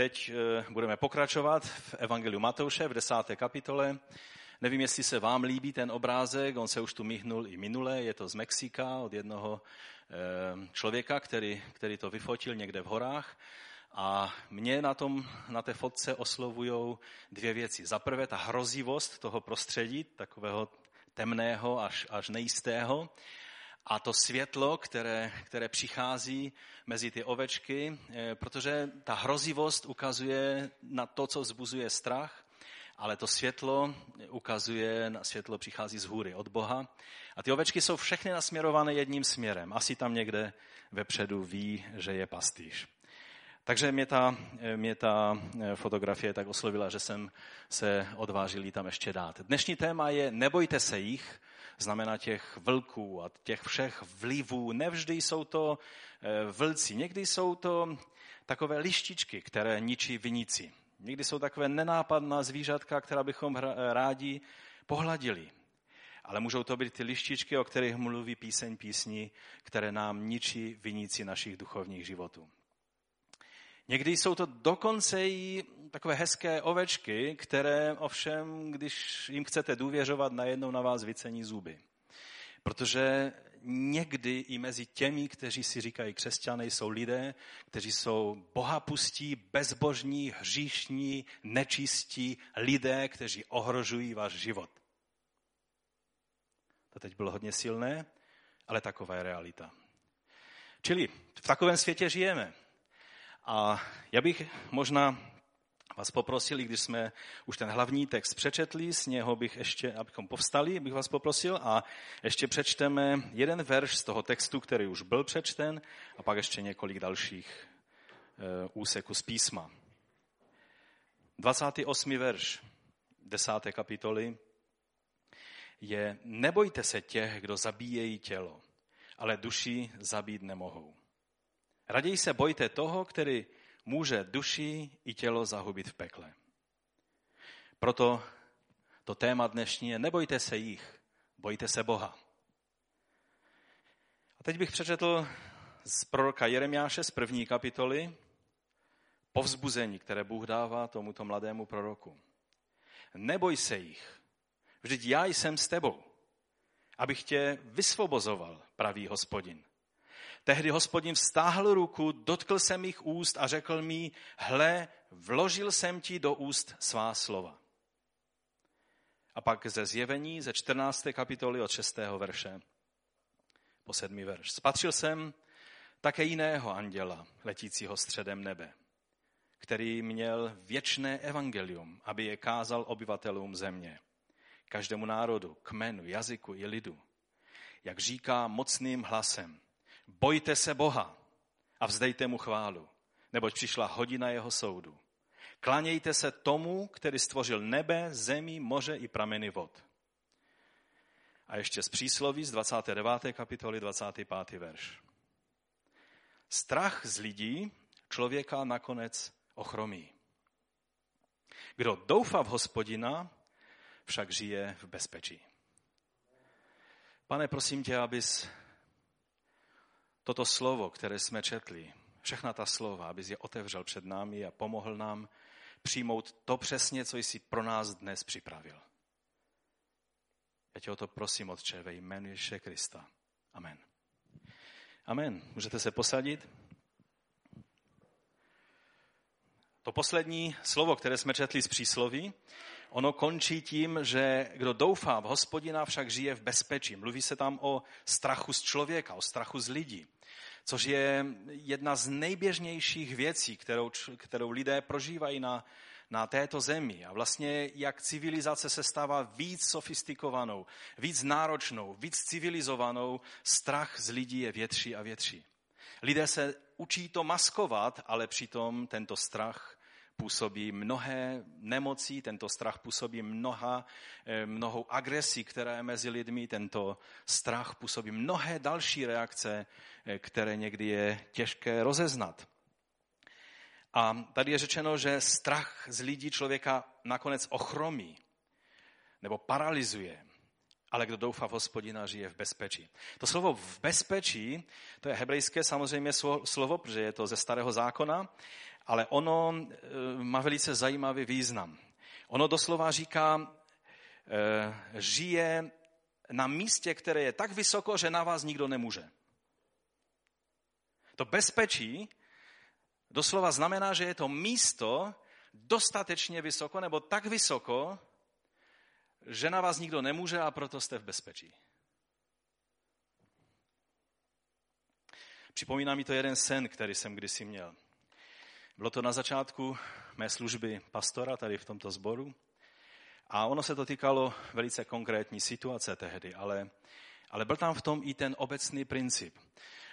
teď eh, budeme pokračovat v Evangeliu Matouše v desáté kapitole. Nevím, jestli se vám líbí ten obrázek, on se už tu myhnul i minule, je to z Mexika od jednoho eh, člověka, který, který to vyfotil někde v horách. A mě na, tom, na té fotce oslovují dvě věci. Za prvé ta hrozivost toho prostředí, takového temného až, až nejistého a to světlo, které, které přichází mezi ty ovečky, eh, protože ta hrozivost ukazuje na to, co vzbuzuje strach, ale to světlo ukazuje, na světlo přichází z hůry od Boha. A ty ovečky jsou všechny nasměrované jedním směrem. Asi tam někde vepředu ví, že je pastýř. Takže mě ta, mě ta eh, fotografie tak oslovila, že jsem se odvážil tam ještě dát. Dnešní téma je nebojte se jich, znamená těch vlků a těch všech vlivů. Nevždy jsou to eh, vlci, někdy jsou to takové lištičky, které ničí viníci. Někdy jsou takové nenápadná zvířatka, která bychom rádi pohladili. Ale můžou to být ty lištičky, o kterých mluví píseň písní, které nám ničí viníci našich duchovních životů. Někdy jsou to dokonce i takové hezké ovečky, které ovšem, když jim chcete důvěřovat, najednou na vás vycení zuby. Protože někdy i mezi těmi, kteří si říkají křesťané, jsou lidé, kteří jsou bohapustí, bezbožní, hříšní, nečistí lidé, kteří ohrožují váš život. To teď bylo hodně silné, ale taková je realita. Čili v takovém světě žijeme. A já bych možná vás poprosil, když jsme už ten hlavní text přečetli, z něho bych ještě, abychom povstali, bych vás poprosil a ještě přečteme jeden verš z toho textu, který už byl přečten a pak ještě několik dalších eh, úseků z písma. 28. verš 10. kapitoly je Nebojte se těch, kdo zabíjejí tělo, ale duši zabít nemohou. Raději se bojte toho, který může duši i tělo zahubit v pekle. Proto to téma dnešní je nebojte se jich, bojte se Boha. A teď bych přečetl z proroka Jeremiáše z první kapitoly povzbuzení, které Bůh dává tomuto mladému proroku. Neboj se jich, vždyť já jsem s tebou, abych tě vysvobozoval, pravý hospodin. Tehdy hospodin vztáhl ruku, dotkl se mých úst a řekl mi, hle, vložil jsem ti do úst svá slova. A pak ze zjevení ze 14. kapitoly od 6. verše po 7. verš. Spatřil jsem také jiného anděla, letícího středem nebe, který měl věčné evangelium, aby je kázal obyvatelům země, každému národu, kmenu, jazyku i lidu. Jak říká mocným hlasem, Bojte se Boha a vzdejte mu chválu, neboť přišla hodina jeho soudu. Klanějte se tomu, který stvořil nebe, zemi, moře i prameny vod. A ještě z přísloví z 29. kapitoly 25. verš. Strach z lidí člověka nakonec ochromí. Kdo doufá v hospodina, však žije v bezpečí. Pane, prosím tě, abys toto slovo, které jsme četli, všechna ta slova, abys je otevřel před námi a pomohl nám přijmout to přesně, co jsi pro nás dnes připravil. Já tě o to prosím, Otče, ve jménu Ježíše Krista. Amen. Amen. Můžete se posadit? To poslední slovo, které jsme četli z přísloví, ono končí tím, že kdo doufá v hospodina, však žije v bezpečí. Mluví se tam o strachu z člověka, o strachu z lidí, což je jedna z nejběžnějších věcí, kterou, kterou lidé prožívají na, na této zemi. A vlastně jak civilizace se stává víc sofistikovanou, víc náročnou, víc civilizovanou, strach z lidí je větší a větší. Lidé se učí to maskovat, ale přitom tento strach působí mnohé nemocí, tento strach působí mnoha, eh, mnohou agresí, která je mezi lidmi, tento strach působí mnohé další reakce, eh, které někdy je těžké rozeznat. A tady je řečeno, že strach z lidí člověka nakonec ochromí nebo paralyzuje. Ale kdo doufá v hospodina, žije v bezpečí. To slovo v bezpečí, to je hebrejské samozřejmě slovo, protože je to ze starého zákona, ale ono eh, má velice zajímavý význam. Ono doslova říká, eh, žije na místě, které je tak vysoko, že na vás nikdo nemůže. To bezpečí doslova znamená, že je to místo dostatečně vysoko nebo tak vysoko, že na vás nikdo nemůže a proto jste v bezpečí. Připomíná mi to jeden sen, který jsem kdysi měl. Bylo to na začátku mé služby pastora tady v tomto sboru a ono se to týkalo velice konkrétní situace tehdy, ale, ale byl tam v tom i ten obecný princip.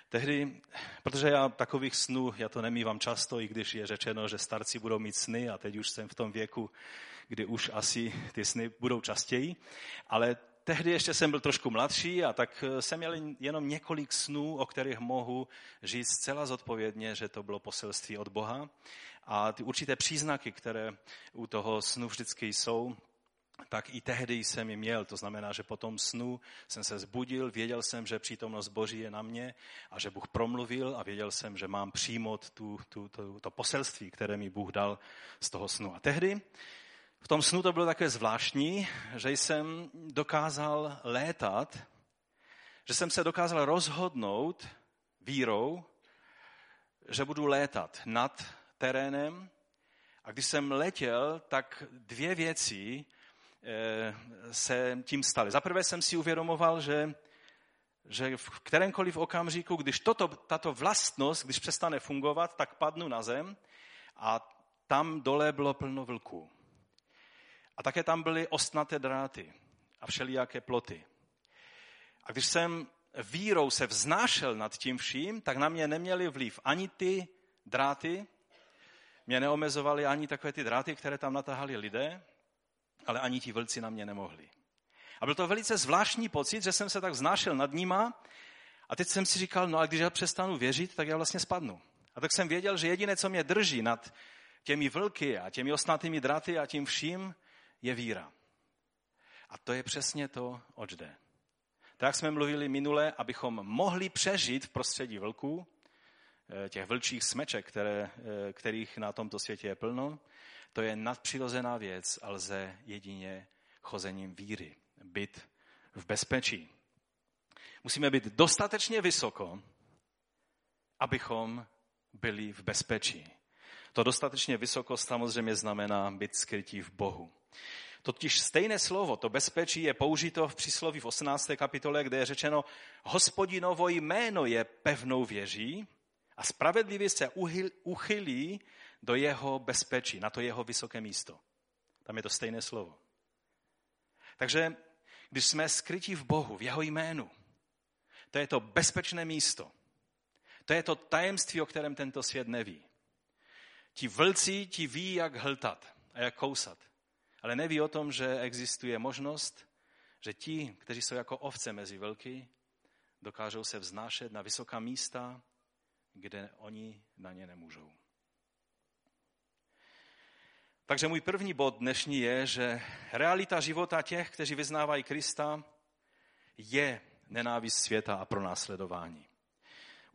Tehdy, protože já takových snů, já to nemývám často, i když je řečeno, že starci budou mít sny a teď už jsem v tom věku, kdy už asi ty sny budou častěji, ale tehdy ještě jsem byl trošku mladší a tak eh, jsem měl jenom několik snů, o kterých mohu říct zcela zodpovědně, že to bylo poselství od Boha. A ty určité příznaky, které u toho snu vždycky jsou, tak i tehdy jsem ji měl. To znamená, že po tom snu jsem se zbudil, věděl jsem, že přítomnost Boží je na mě a že Bůh promluvil a věděl jsem, že mám přijmout tu, tu, tu, to poselství, které mi Bůh dal z toho snu. A tehdy v tom snu to bylo také zvláštní, že jsem dokázal létat, že jsem se dokázal rozhodnout vírou, že budu létat nad terénem. A když jsem letěl, tak dvě věci eh, se tím staly. Za prvé jsem si uvědomoval, že, že v kterémkoliv okamžiku, když toto, tato vlastnost, když přestane fungovat, tak padnu na zem a tam dole bylo plno vlků. A také tam byly ostnaté dráty a všelijaké ploty. A když jsem vírou se vznášel nad tím vším, tak na mě neměli vliv ani ty dráty, mě neomezovaly ani takové ty dráty, které tam natahali lidé, ale ani ti vlci na mě nemohli. A byl to velice zvláštní pocit, že jsem se tak vznášel nad nima a teď jsem si říkal, no a když já přestanu věřit, tak já vlastně spadnu. A tak jsem věděl, že jediné, co mě drží nad těmi vlky a těmi osnatými dráty a tím vším, je víra. A to je přesně to, oč jde. Tak jsme mluvili minule, abychom mohli přežít v prostředí vlků, eh, těch vlčích smeček, které, eh, kterých na tomto světě je plno, to je nadpřirozená věc a lze jedině chozením víry být v bezpečí. Musíme být dostatečně vysoko, abychom byli v bezpečí. To dostatečně vysoko samozřejmě znamená být skrytí v Bohu. Totiž stejné slovo, to bezpečí, je použito v přísloví v 18. kapitole, kde je řečeno, hospodinovo jméno je pevnou věží a spravedlivě se uchylí do jeho bezpečí, na to jeho vysoké místo. Tam je to stejné slovo. Takže když jsme skryti v Bohu, v jeho jménu, to je to bezpečné místo. To je to tajemství, o kterém tento svět neví. Ti vlci ti ví, jak hltat a jak kousat ale neví o tom, že existuje možnost, že ti, kteří jsou jako ovce mezi velky, dokážou se vznášet na vysoká místa, kde oni na ně nemůžou. Takže můj první bod dnešní je, že realita života těch, kteří vyznávají Krista, je nenávist světa a pronásledování.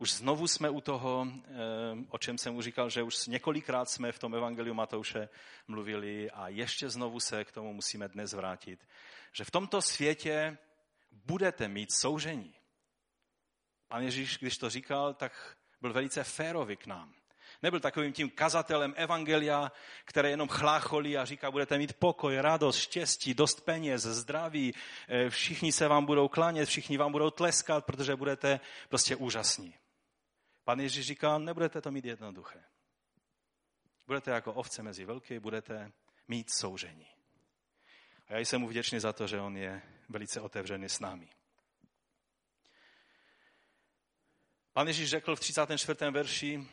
Už znovu jsme u toho, eh, o čem jsem už říkal, že už několikrát jsme v tom Evangeliu Matouše mluvili a ještě znovu se k tomu musíme dnes vrátit, že v tomto světě budete mít soužení. Pan Ježíš, když to říkal, tak byl velice férový k nám. Nebyl takovým tím kazatelem evangelia, které jenom chlácholí a říká, budete mít pokoj, radost, štěstí, dost peněz, zdraví, eh, všichni se vám budou klánět, všichni vám budou tleskat, protože budete prostě úžasní. Pan Ježíš říká, nebudete to mít jednoduché. Budete jako ovce mezi velky, budete mít soužení. A já jsem mu vděčný za to, že on je velice otevřený s námi. Pan Ježíš řekl v 34. verši,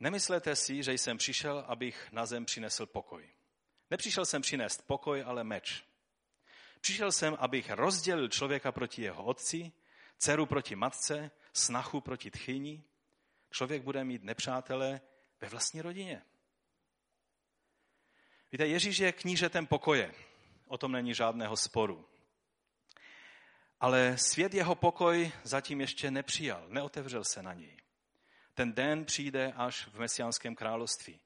nemyslete si, že jsem přišel, abych na zem přinesl pokoj. Nepřišel jsem přinést pokoj, ale meč. Přišel jsem, abych rozdělil člověka proti jeho otci, dceru proti matce, snachu proti tchyni, člověk bude mít nepřátele ve vlastní rodině. Víte, Ježíš je knížetem pokoje. O tom není žádného sporu. Ale svět jeho pokoj zatím ještě nepřijal, neotevřel se na něj. Ten den přijde až v Mesiánském království,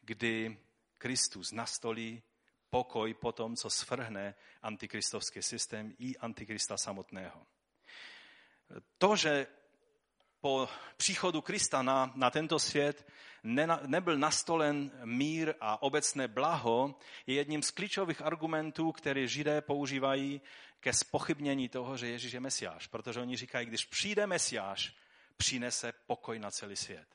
kdy Kristus nastolí pokoj po tom, co svrhne antikristovský systém i antikrista samotného. To, že po příchodu Krista na, na tento svět ne, nebyl nastolen mír a obecné blaho, je jedním z klíčových argumentů, které židé používají ke spochybnění toho, že Ježíš je mesiáš. Protože oni říkají, když přijde mesiáš, přinese pokoj na celý svět.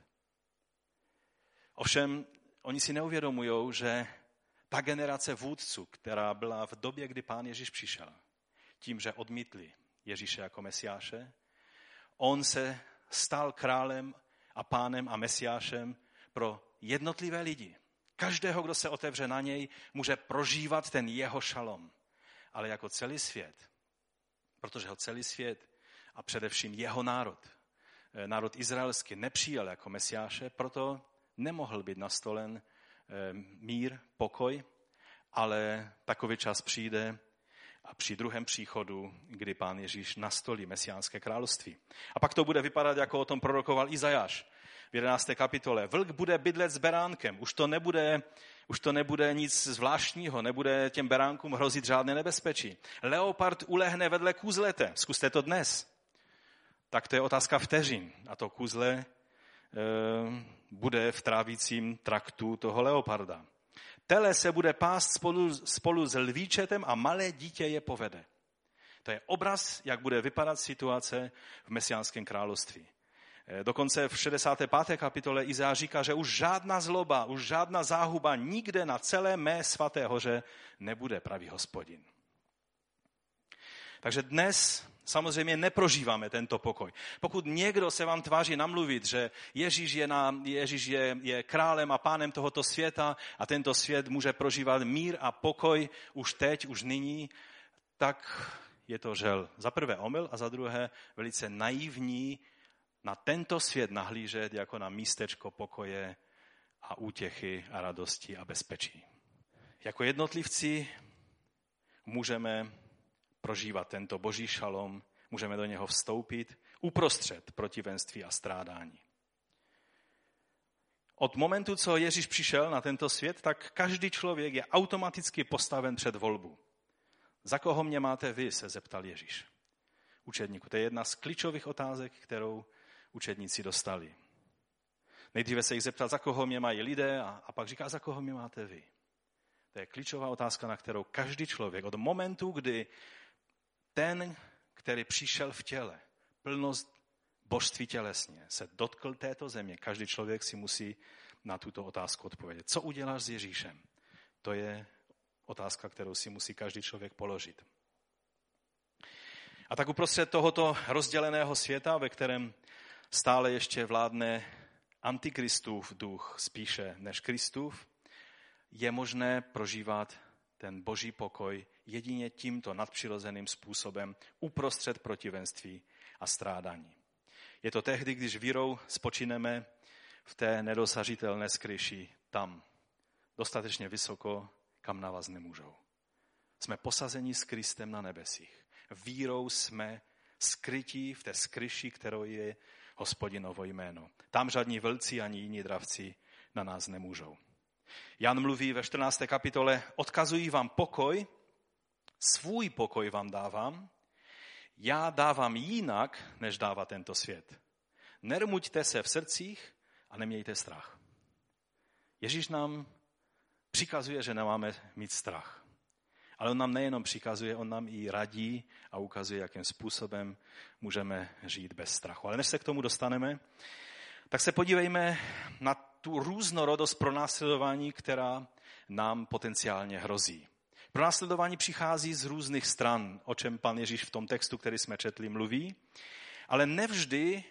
Ovšem, oni si neuvědomují, že ta generace vůdců, která byla v době, kdy pán Ježíš přišel, tím, že odmítli Ježíše jako mesiáše, on se stal králem a pánem a mesiášem pro jednotlivé lidi. Každého, kdo se otevře na něj, může prožívat ten jeho šalom. Ale jako celý svět, protože ho celý svět a především jeho národ, eh, národ izraelský, nepřijal jako mesiáše, proto nemohl být nastolen eh, mír, pokoj, ale takový čas přijde, a při druhém příchodu, kdy pán Ježíš nastolí mesiánské království. A pak to bude vypadat, jako o tom prorokoval Izajáš v 11. kapitole. Vlk bude bydlet s beránkem. Už to nebude, už to nebude nic zvláštního, nebude těm beránkům hrozit žádné nebezpečí. Leopard ulehne vedle kůzlete. Zkuste to dnes. Tak to je otázka vteřin. A to kůzle e, bude v trávícím traktu toho leoparda. Tele se bude pást spolu, spolu s lvíčetem a malé dítě je povede. To je obraz, jak bude vypadat situace v Mesiánském království. Eh, dokonce v 65. kapitole Izá říká, že už žádná zloba, už žádná záhuba nikde na celé mé svaté hoře nebude, pravý hospodin. Takže dnes samozřejmě neprožíváme tento pokoj. Pokud někdo se vám tváří namluvit, že Ježíš je, na, Ježíš je, je králem a pánem tohoto světa a tento svět může prožívat mír a pokoj už teď, už nyní, tak je to žel. Za prvé omyl a za druhé velice naivní na tento svět nahlížet jako na místečko pokoje a útěchy a radosti a bezpečí. Jako jednotlivci můžeme prožívat tento boží šalom, můžeme do něho vstoupit uprostřed protivenství a strádání. Od momentu, co Ježíš přišel na tento svět, tak každý člověk je automaticky postaven před volbu. Za koho mě máte vy, se zeptal Ježíš. Učedníku, to je jedna z klíčových otázek, kterou učedníci dostali. Nejdříve se jich zeptal, za koho mě mají lidé a, a pak říká, za koho mě máte vy. To je klíčová otázka, na kterou každý člověk od momentu, kdy ten, který přišel v těle, plnost božství tělesně, se dotkl této země. Každý člověk si musí na tuto otázku odpovědět. Co uděláš s Ježíšem? To je otázka, kterou si musí každý člověk položit. A tak uprostřed tohoto rozděleného světa, ve kterém stále ještě vládne antikristův duch spíše než Kristův, je možné prožívat ten boží pokoj jedině tímto nadpřirozeným způsobem uprostřed protivenství a strádání. Je to tehdy, když vírou spočineme v té nedosažitelné skryši tam, dostatečně vysoko, kam na vás nemůžou. Jsme posazeni s Kristem na nebesích. Vírou jsme skrytí v té skryši, kterou je hospodinovo jméno. Tam žádní vlci ani jiní dravci na nás nemůžou. Jan mluví ve 14. kapitole, odkazují vám pokoj, svůj pokoj vám dávám, já dávám jinak, než dává tento svět. Nermuďte se v srdcích a nemějte strach. Ježíš nám přikazuje, že nemáme mít strach. Ale on nám nejenom přikazuje, on nám i radí a ukazuje, jakým způsobem můžeme žít bez strachu. Ale než se k tomu dostaneme, tak se podívejme na tu různorodost pronásledování, která nám potenciálně hrozí. Pronásledování přichází z různých stran, o čem pan Ježíš v tom textu, který jsme četli, mluví, ale nevždy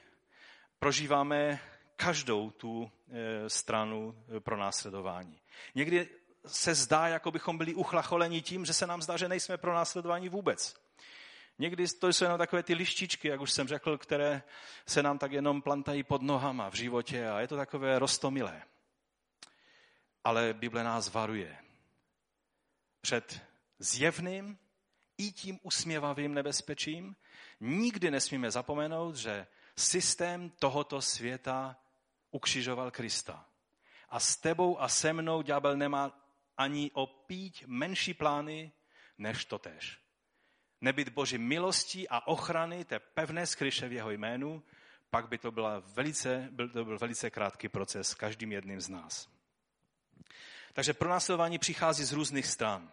prožíváme každou tu e, stranu e, pronásledování. Někdy se zdá, jako bychom byli uchlacholeni tím, že se nám zdá, že nejsme pronásledováni vůbec. Někdy to jsou jenom takové ty lištičky, jak už jsem řekl, které se nám tak jenom plantají pod nohama v životě a je to takové rostomilé. Ale Bible nás varuje před zjevným i tím usměvavým nebezpečím. Nikdy nesmíme zapomenout, že systém tohoto světa ukřižoval Krista. A s tebou a se mnou ďábel nemá ani o píť menší plány než to tež. Nebyt Boží milostí a ochrany té pevné skryše v jeho jménu, pak by to, byla velice, byl, to byl velice krátký proces s každým jedním z nás. Takže pronásledování přichází z různých stran.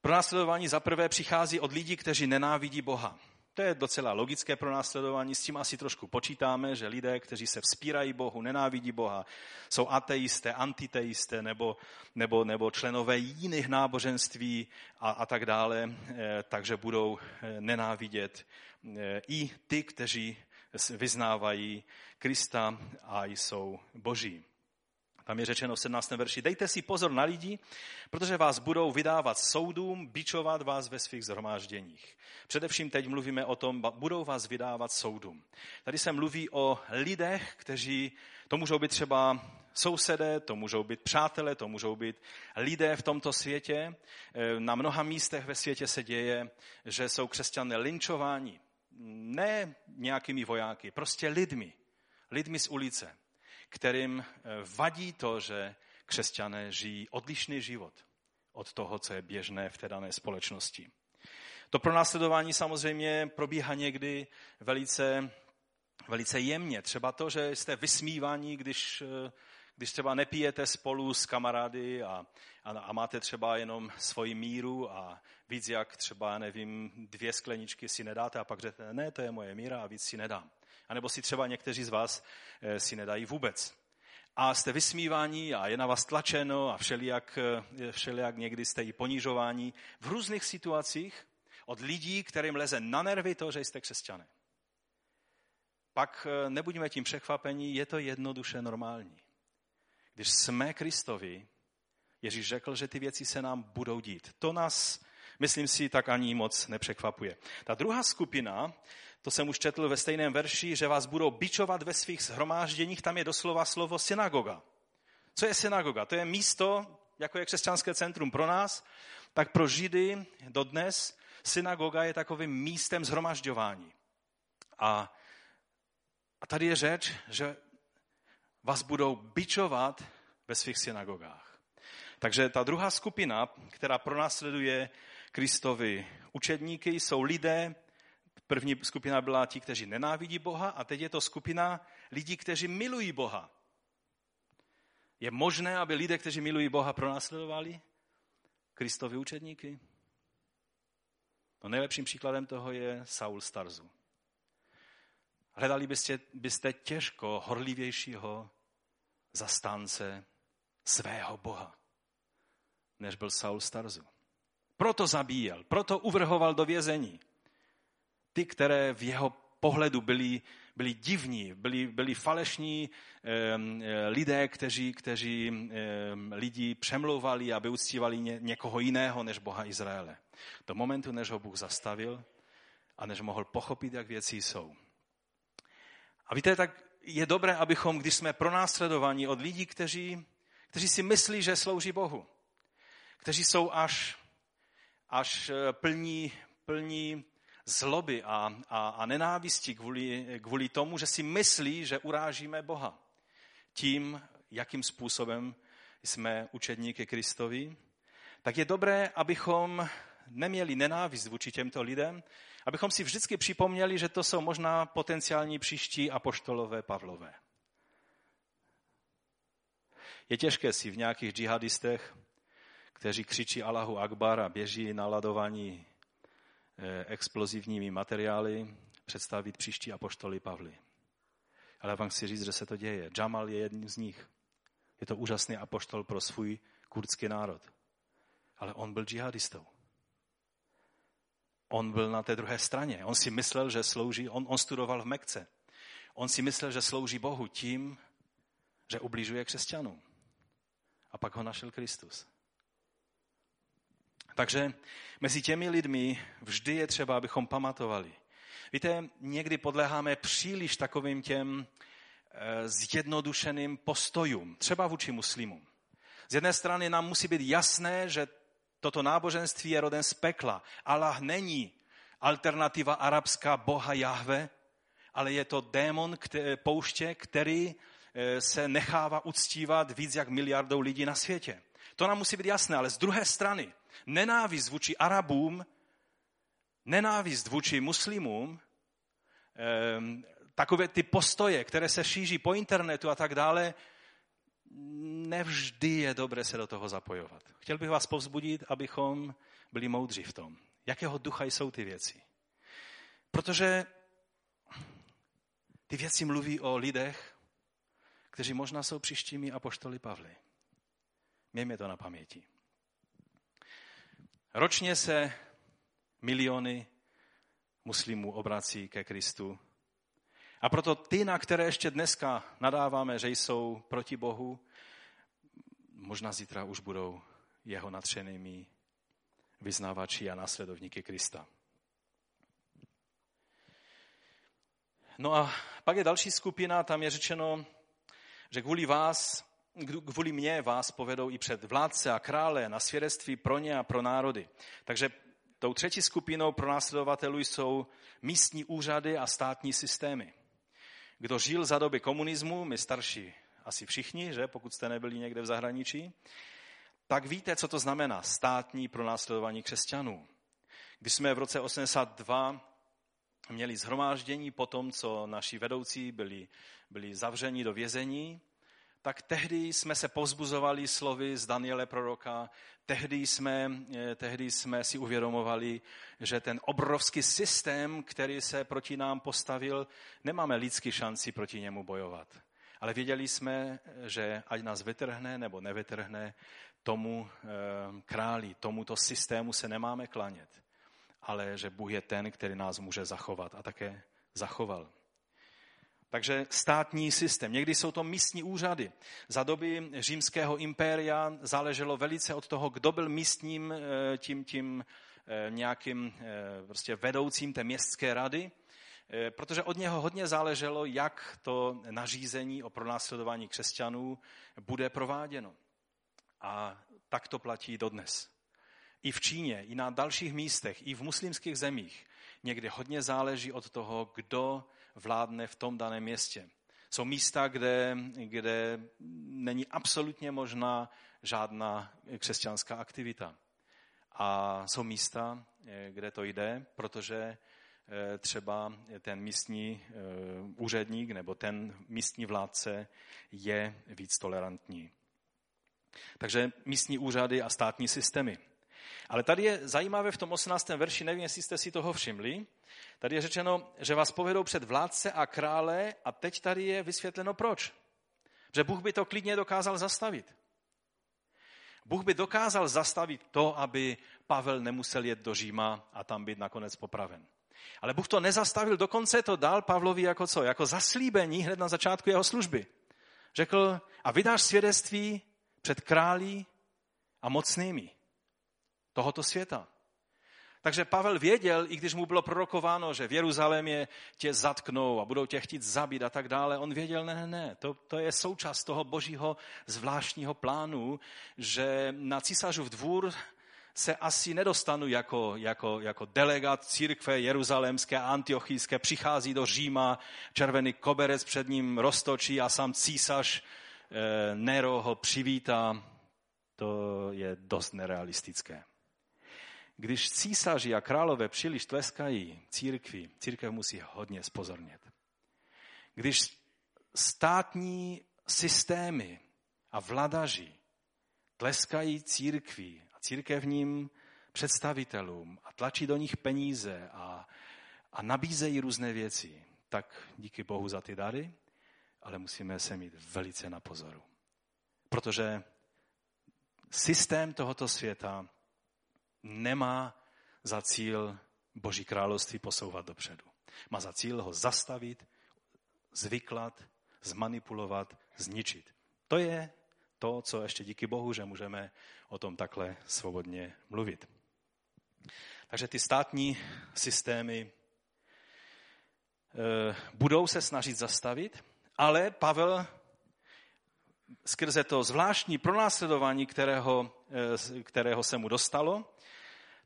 Pronásledování zaprvé přichází od lidí, kteří nenávidí Boha. To je docela logické pronásledování, s tím asi trošku počítáme, že lidé, kteří se vzpírají Bohu, nenávidí Boha, jsou ateisté, antiteisté nebo, nebo, nebo členové jiných náboženství a, a tak dále, eh, takže budou eh, nenávidět eh, i ty, kteří vyznávají Krista a jsou boží. Tam je řečeno v 17. verši, dejte si pozor na lidi, protože vás budou vydávat soudům, bičovat vás ve svých zhromážděních. Především teď mluvíme o tom, budou vás vydávat soudům. Tady se mluví o lidech, kteří, to můžou být třeba sousedé, to můžou být přátelé, to můžou být lidé v tomto světě. E, na mnoha místech ve světě se děje, že jsou křesťané linčováni. Ne nějakými vojáky, prostě lidmi. Lidmi z ulice kterým eh, vadí to, že křesťané žijí odlišný život od toho, co je běžné v té dané společnosti. To pronásledování samozřejmě probíhá někdy velice, velice jemně. Třeba to, že jste vysmívaní, když, eh, když třeba nepijete spolu s kamarády a, a, a máte třeba jenom svoji míru a víc jak třeba, nevím, dvě skleničky si nedáte a pak řeknete, ne, to je moje míra a víc si nedám. A nebo si třeba někteří z vás eh, si nedají vůbec. A jste vysmíváni a je na vás tlačeno a všelijak, eh, všelijak někdy jste i ponižováni v různých situacích od lidí, kterým leze na nervy to, že jste křesťané. Pak eh, nebuďme tím překvapení, je to jednoduše normální. Když jsme Kristovi, Ježíš řekl, že ty věci se nám budou dít. To nás, myslím si, tak ani moc nepřekvapuje. Ta druhá skupina to jsem už četl ve stejném verši, že vás budou bičovat ve svých shromážděních, tam je doslova slovo synagoga. Co je synagoga? To je místo, jako je křesťanské centrum pro nás, tak pro Židy dodnes synagoga je takovým místem zhromažďování. A, a tady je řeč, že vás budou bičovat ve svých synagogách. Takže ta druhá skupina, která pronásleduje Kristovi učedníky, jsou lidé, První skupina byla ti, kteří nenávidí Boha a teď je to skupina lidí, kteří milují Boha. Je možné, aby lidé, kteří milují Boha, pronásledovali Kristovi učedníky? No nejlepším příkladem toho je Saul Starzu. Hledali byste, byste těžko horlivějšího zastánce svého Boha, než byl Saul Starzu. Proto zabíjel, proto uvrhoval do vězení ty, které v jeho pohledu byli, byli divní, byli, byli falešní eh, lidé, kteří, kteří eh, lidi přemlouvali, aby uctívali ně, někoho jiného než Boha Izraele. Do momentu, než ho Bůh zastavil a než mohl pochopit, jak věci jsou. A víte, tak je dobré, abychom, když jsme pronásledovaní od lidí, kteří, kteří si myslí, že slouží Bohu, kteří jsou až, až eh, plní, plní zloby a, a, a nenávisti kvůli, kvůli tomu, že si myslí, že urážíme Boha. Tím, jakým způsobem jsme učedníky Kristovi, tak je dobré, abychom neměli nenávist vůči těmto lidem, abychom si vždycky připomněli, že to jsou možná potenciální příští apoštolové Pavlové. Je těžké si v nějakých džihadistech, kteří křičí Allahu Akbar a běží na ladování Eh, explozivními materiály představit příští apoštoly Pavly. Ale vám chci říct, že se to děje. Jamal je jedním z nich. Je to úžasný apoštol pro svůj kurdský národ. Ale on byl džihadistou. On byl na té druhé straně. On si myslel, že slouží, on, on studoval v Mekce. On si myslel, že slouží Bohu tím, že ubližuje křesťanům. A pak ho našel Kristus. Takže mezi těmi lidmi vždy je třeba, abychom pamatovali. Víte, někdy podléháme příliš takovým těm eh, zjednodušeným postojům, třeba vůči muslimům. Z jedné strany nám musí být jasné, že toto náboženství je rodem z pekla. Allah není alternativa arabská boha Jahve, ale je to démon pouště, který eh, se nechává uctívat víc jak miliardou lidí na světě. To nám musí být jasné, ale z druhé strany nenávist vůči Arabům, nenávist vůči muslimům, ehm, takové ty postoje, které se šíří po internetu a tak dále, nevždy je dobré se do toho zapojovat. Chtěl bych vás povzbudit, abychom byli moudří v tom. Jakého ducha jsou ty věci? Protože ty věci mluví o lidech, kteří možná jsou příštími apoštoly Pavly. Mějme to na paměti. Ročně se miliony muslimů obrací ke Kristu. A proto ty, na které ještě dneska nadáváme, že jsou proti Bohu, možná zítra už budou jeho natřenými vyznávači a následovníky Krista. No a pak je další skupina, tam je řečeno, že kvůli vás, kvůli mě vás povedou i před vládce a krále na svědectví pro ně a pro národy. Takže tou třetí skupinou pro následovatelů jsou místní úřady a státní systémy. Kdo žil za doby komunismu, my starší asi všichni, že pokud jste nebyli někde v zahraničí, tak víte, co to znamená státní pronásledování křesťanů. Když jsme v roce 82 měli zhromáždění po tom, co naši vedoucí byli, byli zavřeni do vězení, tak tehdy jsme se povzbuzovali slovy z Daniele proroka, tehdy jsme, eh, tehdy jsme si uvědomovali, že ten obrovský systém, který se proti nám postavil, nemáme lidský šanci proti němu bojovat. Ale věděli jsme, že ať nás vytrhne nebo nevytrhne, tomu eh, králi, tomuto systému se nemáme klanět ale že Bůh je ten, který nás může zachovat a také zachoval. Takže státní systém. Někdy jsou to místní úřady. Za doby římského impéria záleželo velice od toho, kdo byl místním eh, tím, tím eh, nějakým eh, prostě vedoucím té městské rady, protože od něho hodně záleželo, jak to nařízení o pronásledování křesťanů bude prováděno. A tak to platí dodnes i v Číně, i na dalších místech, i v muslimských zemích někdy hodně záleží od toho, kdo vládne v tom daném městě. Jsou místa, kde, kde není absolutně možná žádná křesťanská aktivita. A jsou místa, kde to jde, protože eh, třeba ten místní eh, úředník nebo ten místní vládce je víc tolerantní. Takže místní úřady a státní systémy. Ale tady je zajímavé v tom 18. verši, nevím, jestli jste si toho všimli, tady je řečeno, že vás povedou před vládce a krále a teď tady je vysvětleno proč. Že Bůh by to klidně dokázal zastavit. Bůh by dokázal zastavit to, aby Pavel nemusel jet do Říma a tam být nakonec popraven. Ale Bůh to nezastavil, dokonce to dal Pavlovi jako co? Jako zaslíbení hned na začátku jeho služby. Řekl, a vydáš svědectví před králí a mocnými tohoto světa. Takže Pavel věděl, i když mu bylo prorokováno, že v Jeruzalémě tě zatknou a budou tě chtít zabít a tak dále, on věděl, ne, ne, ne, to, to je součást toho božího zvláštního plánu, že na císařův dvůr se asi nedostanu jako, jako, jako delegát církve jeruzalémské a antiochijské, přichází do Říma, červený koberec před ním roztočí a sám císař e, Nero ho přivítá. To je dost nerealistické. Když císaři a králové příliš tleskají církvi, církev musí hodně spozornět. Když státní systémy a vladaři tleskají církvi a církevním představitelům a tlačí do nich peníze a, a nabízejí různé věci, tak díky Bohu za ty dary, ale musíme se mít velice na pozoru. Protože systém tohoto světa nemá za cíl Boží království posouvat dopředu. Má za cíl ho zastavit, zvyklat, zmanipulovat, zničit. To je to, co ještě díky Bohu, že můžeme o tom takhle svobodně mluvit. Takže ty státní systémy e, budou se snažit zastavit, ale Pavel skrze to zvláštní pronásledování, kterého, e, kterého se mu dostalo,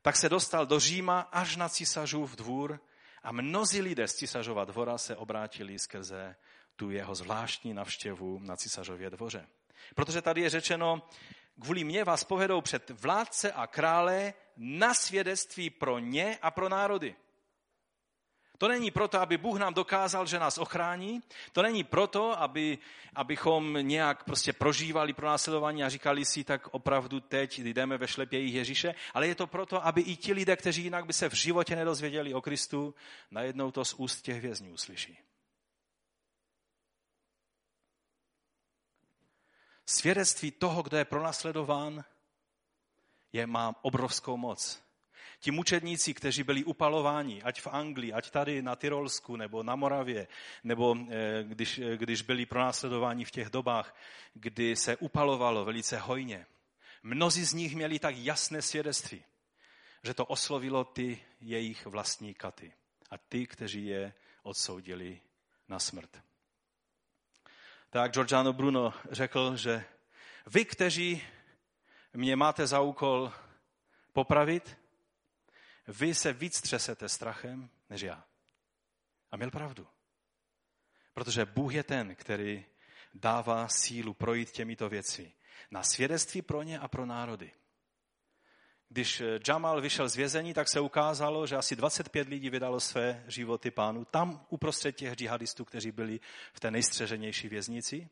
tak se dostal do Říma až na císařův dvůr a mnozí lidé z císařova dvora se obrátili skrze tu jeho zvláštní navštěvu na císařově dvoře. Protože tady je řečeno, kvůli mě vás povedou před vládce a krále na svědectví pro ně a pro národy. To není proto, aby Bůh nám dokázal, že nás ochrání. To není proto, aby, abychom nějak prostě prožívali pro následování a říkali si, tak opravdu teď jdeme ve šlepějích Ježíše, ale je to proto, aby i ti lidé, kteří jinak by se v životě nedozvěděli o Kristu, najednou to z úst těch vězňů uslyší. Svědectví toho, kdo je pronásledován, je, má obrovskou moc. Ti mučedníci, kteří byli upalováni, ať v Anglii, ať tady na Tyrolsku, nebo na Moravě, nebo eh, když, eh, když byli pronásledováni v těch dobách, kdy se upalovalo velice hojně. Mnozí z nich měli tak jasné svědectví, že to oslovilo ty jejich vlastní katy a ty, kteří je odsoudili na smrt. Tak Giorgiano Bruno řekl, že vy, kteří mě máte za úkol popravit, vy se víc třesete strachem než já. A měl pravdu. Protože Bůh je ten, který dává sílu projít těmito věci. Na svědectví pro ně a pro národy. Když Jamal vyšel z vězení, tak se ukázalo, že asi 25 lidí vydalo své životy pánu tam uprostřed těch džihadistů, kteří byli v té nejstřeženější věznici.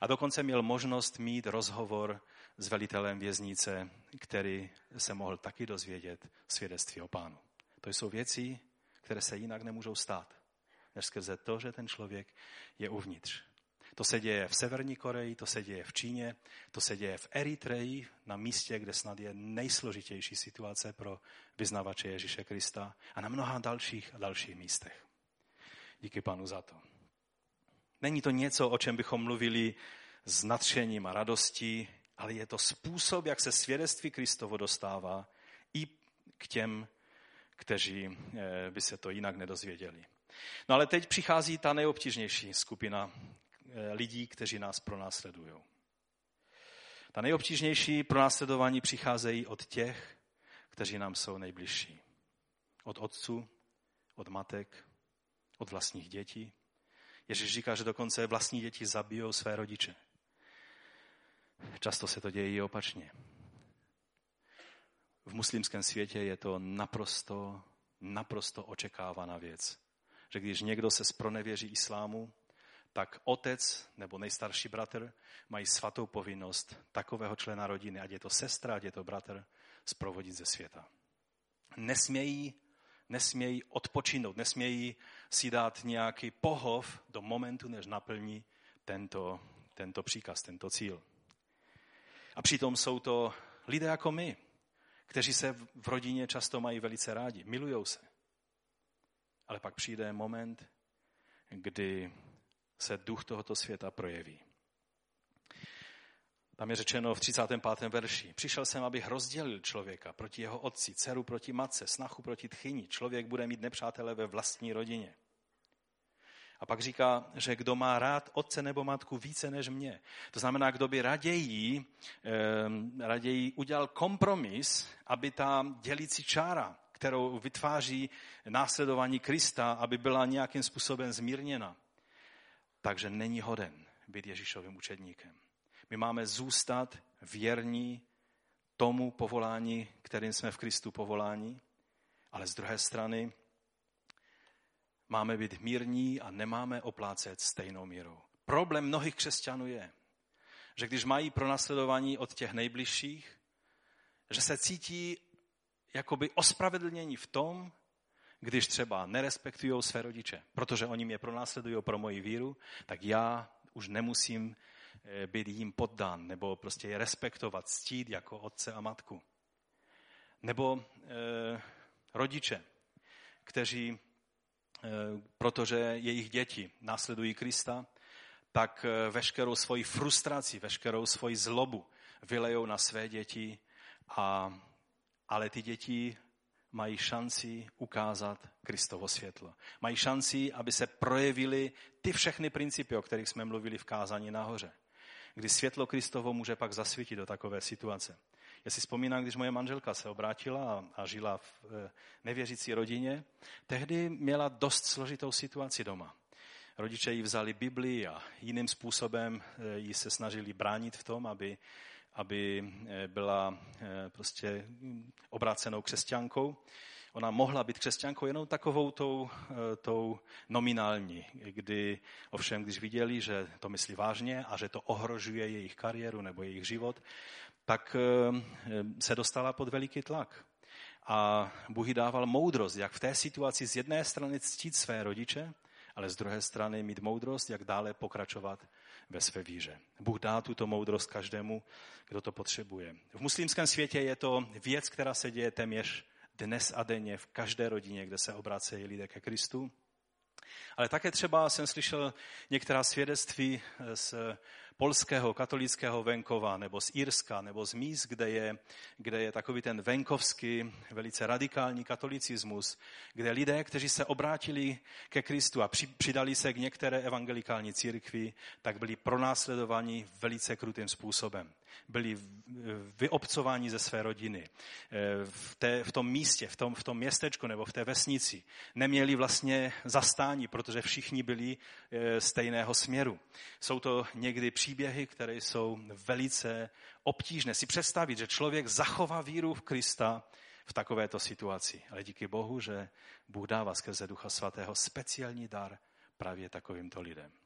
A dokonce měl možnost mít rozhovor s velitelem věznice, který se mohl taky dozvědět svědectví o pánu. To jsou věci, které se jinak nemůžou stát, než skrze to, že ten člověk je uvnitř. To se děje v Severní Koreji, to se děje v Číně, to se děje v Eritreji, na místě, kde snad je nejsložitější situace pro vyznavače Ježíše Krista a na mnoha dalších a dalších místech. Díky panu za to. Není to něco, o čem bychom mluvili s nadšením a radostí, ale je to způsob, jak se svědectví Kristovo dostává i k těm, kteří eh, by se to jinak nedozvěděli. No ale teď přichází ta nejobtížnější skupina eh, lidí, kteří nás pronásledují. Ta nejobtížnější pronásledování přicházejí od těch, kteří nám jsou nejbližší. Od otců, od matek, od vlastních dětí. Ježíš říká, že dokonce vlastní děti zabijou své rodiče. Často se to děje i opačně. V muslimském světě je to naprosto, naprosto očekávaná věc. Že když někdo se spronevěří islámu, tak otec nebo nejstarší bratr mají svatou povinnost takového člena rodiny, ať je to sestra, ať je to bratr, zprovodit ze světa. Nesmějí, nesmějí odpočinout, nesmějí si dát nějaký pohov do momentu, než naplní tento, tento příkaz, tento cíl. A přitom jsou to lidé jako my, kteří se v rodině často mají velice rádi, milují se. Ale pak přijde moment, kdy se duch tohoto světa projeví. Tam je řečeno v 35. verši. Přišel jsem, abych rozdělil člověka proti jeho otci, dceru proti matce, snachu proti tchyni. Člověk bude mít nepřátele ve vlastní rodině. A pak říká, že kdo má rád otce nebo matku více než mě. To znamená, kdo by raději, eh, raději udělal kompromis, aby ta dělící čára, kterou vytváří následování Krista, aby byla nějakým způsobem zmírněna. Takže není hoden být Ježíšovým učedníkem. My máme zůstat věrní tomu povolání, kterým jsme v Kristu povoláni, ale z druhé strany Máme být mírní a nemáme oplácet stejnou mírou. Problém mnohých křesťanů je, že když mají pronásledování od těch nejbližších, že se cítí jakoby ospravedlnění v tom, když třeba nerespektují své rodiče, protože oni mě pronásledují pro moji víru, tak já už nemusím eh, být jim poddán, nebo prostě je respektovat, ctít jako otce a matku. Nebo e, rodiče, kteří protože jejich děti následují Krista, tak eh, veškerou svoji frustraci, veškerou svoji zlobu vylejou na své děti, a, ale ty děti mají šanci ukázat Kristovo světlo. Mají šanci, aby se projevily ty všechny principy, o kterých jsme mluvili v kázání nahoře. Kdy světlo Kristovo může pak zasvítit do takové situace. Já si vzpomínám, když moje manželka se obrátila a, žila v e, nevěřící rodině, tehdy měla dost složitou situaci doma. Rodiče jí vzali Bibli a jiným způsobem ji se snažili bránit v tom, aby, aby byla prostě obrácenou křesťankou. Ona mohla být křesťankou jenom takovou tou, tou nominální, kdy ovšem, když viděli, že to myslí vážně a že to ohrožuje jejich kariéru nebo jejich život, tak se dostala pod veliký tlak. A Bůh jí dával moudrost, jak v té situaci z jedné strany ctít své rodiče, ale z druhé strany mít moudrost, jak dále pokračovat ve své víře. Bůh dá tuto moudrost každému, kdo to potřebuje. V muslimském světě je to věc, která se děje téměř dnes a denně v každé rodině, kde se obracejí lidé ke Kristu. Ale také třeba jsem slyšel některá svědectví z polského katolického venkova, nebo z Írska, nebo z míst, kde je, kde je takový ten venkovský, velice radikální katolicismus, kde lidé, kteří se obrátili ke Kristu a přidali se k některé evangelikální církvi, tak byli pronásledováni velice krutým způsobem byli vyobcováni ze své rodiny. Eh, v, té, v tom místě, v tom, v tom městečku nebo v té vesnici neměli vlastně zastání, protože všichni byli eh, stejného směru. Jsou to někdy příběhy, které jsou velice obtížné. Si představit, že člověk zachová víru v Krista v takovéto situaci. Ale díky Bohu, že Bůh dává skrze Ducha Svatého speciální dar právě takovýmto lidem.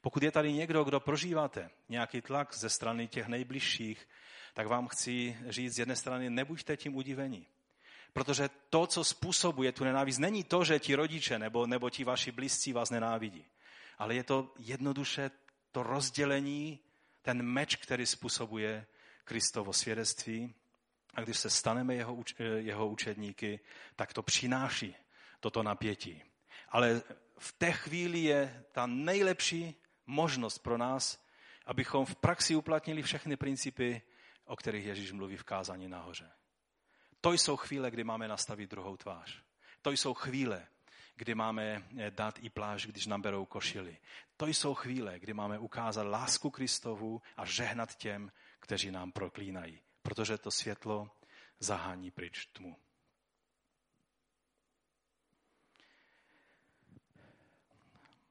Pokud je tady někdo, kdo prožíváte nějaký tlak ze strany těch nejbližších, tak vám chci říct z jedné strany, nebuďte tím udivení. Protože to, co způsobuje tu nenávist, není to, že ti rodiče nebo, nebo ti vaši blízcí vás nenávidí. Ale je to jednoduše to rozdělení, ten meč, který způsobuje Kristovo svědectví. A když se staneme jeho, jeho učedníky, tak to přináší toto napětí. Ale v té chvíli je ta nejlepší možnost pro nás, abychom v praxi uplatnili všechny principy, o kterých Ježíš mluví v kázání nahoře. To jsou chvíle, kdy máme nastavit druhou tvář. To jsou chvíle, kdy máme eh, dát i pláž, když nám berou košily. To jsou chvíle, kdy máme ukázat lásku Kristovu a žehnat těm, kteří nám proklínají. Protože to světlo zahání pryč tmu.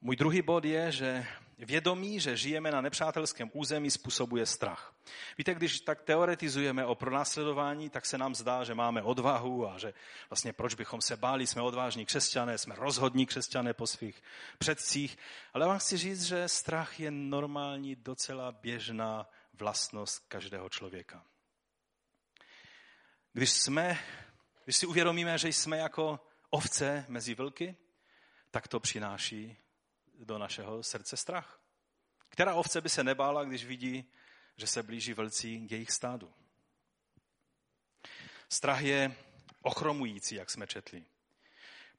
Můj druhý bod je, že vědomí, že žijeme na nepřátelském území, způsobuje strach. Víte, když tak teoretizujeme o pronásledování, tak se nám zdá, že máme odvahu a že vlastně proč bychom se báli, jsme odvážní křesťané, jsme rozhodní křesťané po svých předcích. Ale vám chci říct, že strach je normální, docela běžná vlastnost každého člověka. Když jsme, když si uvědomíme, že jsme jako ovce mezi vlky, tak to přináší do našeho srdce strach. Která ovce by se nebála, když vidí, že se blíží vlci k jejich stádu? Strach je ochromující, jak jsme četli.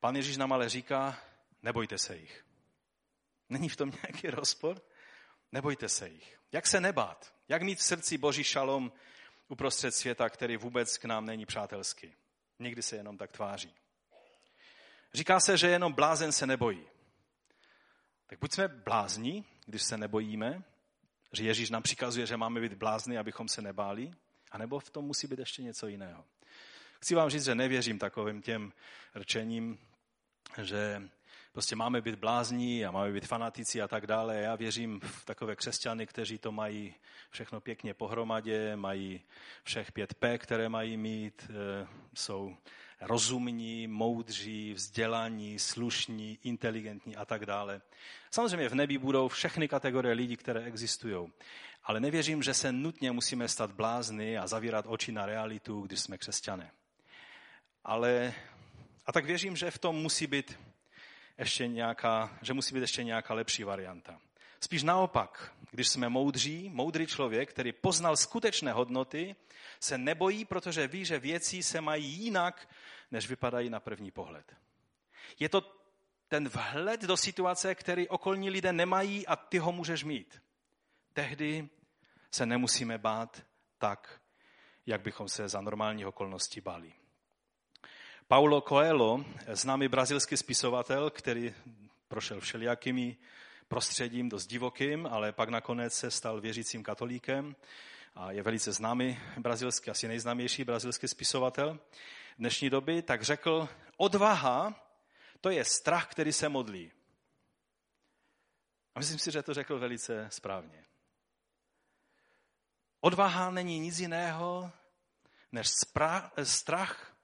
Pán Ježíš nám ale říká, nebojte se jich. Není v tom nějaký rozpor? Nebojte se jich. Jak se nebát? Jak mít v srdci boží šalom uprostřed světa, který vůbec k nám není přátelský? Někdy se jenom tak tváří. Říká se, že jenom blázen se nebojí. Tak buď jsme blázni, když se nebojíme, že Ježíš nám přikazuje, že máme být blázni, abychom se nebáli, anebo v tom musí být ještě něco jiného. Chci vám říct, že nevěřím takovým těm rčením, že prostě máme být blázní a máme být fanatici a tak dále. Já věřím v takové křesťany, kteří to mají všechno pěkně pohromadě, mají všech pět P, které mají mít, e, jsou rozumní, moudří, vzdělaní, slušní, inteligentní a tak dále. Samozřejmě v nebi budou všechny kategorie lidí, které existují. Ale nevěřím, že se nutně musíme stát blázny a zavírat oči na realitu, když jsme křesťané. Ale, a tak věřím, že v tom musí být ještě nějaká, že musí být ještě nějaká lepší varianta. Spíš naopak, když jsme moudří, moudrý člověk, který poznal skutečné hodnoty, se nebojí, protože ví, že věci se mají jinak, než vypadají na první pohled. Je to ten vhled do situace, který okolní lidé nemají a ty ho můžeš mít. Tehdy se nemusíme bát tak, jak bychom se za normální okolnosti báli. Paulo Coelho, známý brazilský spisovatel, který prošel všelijakými prostředím dost divokým, ale pak nakonec se stal věřícím katolíkem a je velice známý brazilský, asi nejznámější brazilský spisovatel dnešní doby, tak řekl, odvaha to je strach, který se modlí. A myslím si, že to řekl velice správně. Odvaha není nic jiného než strach,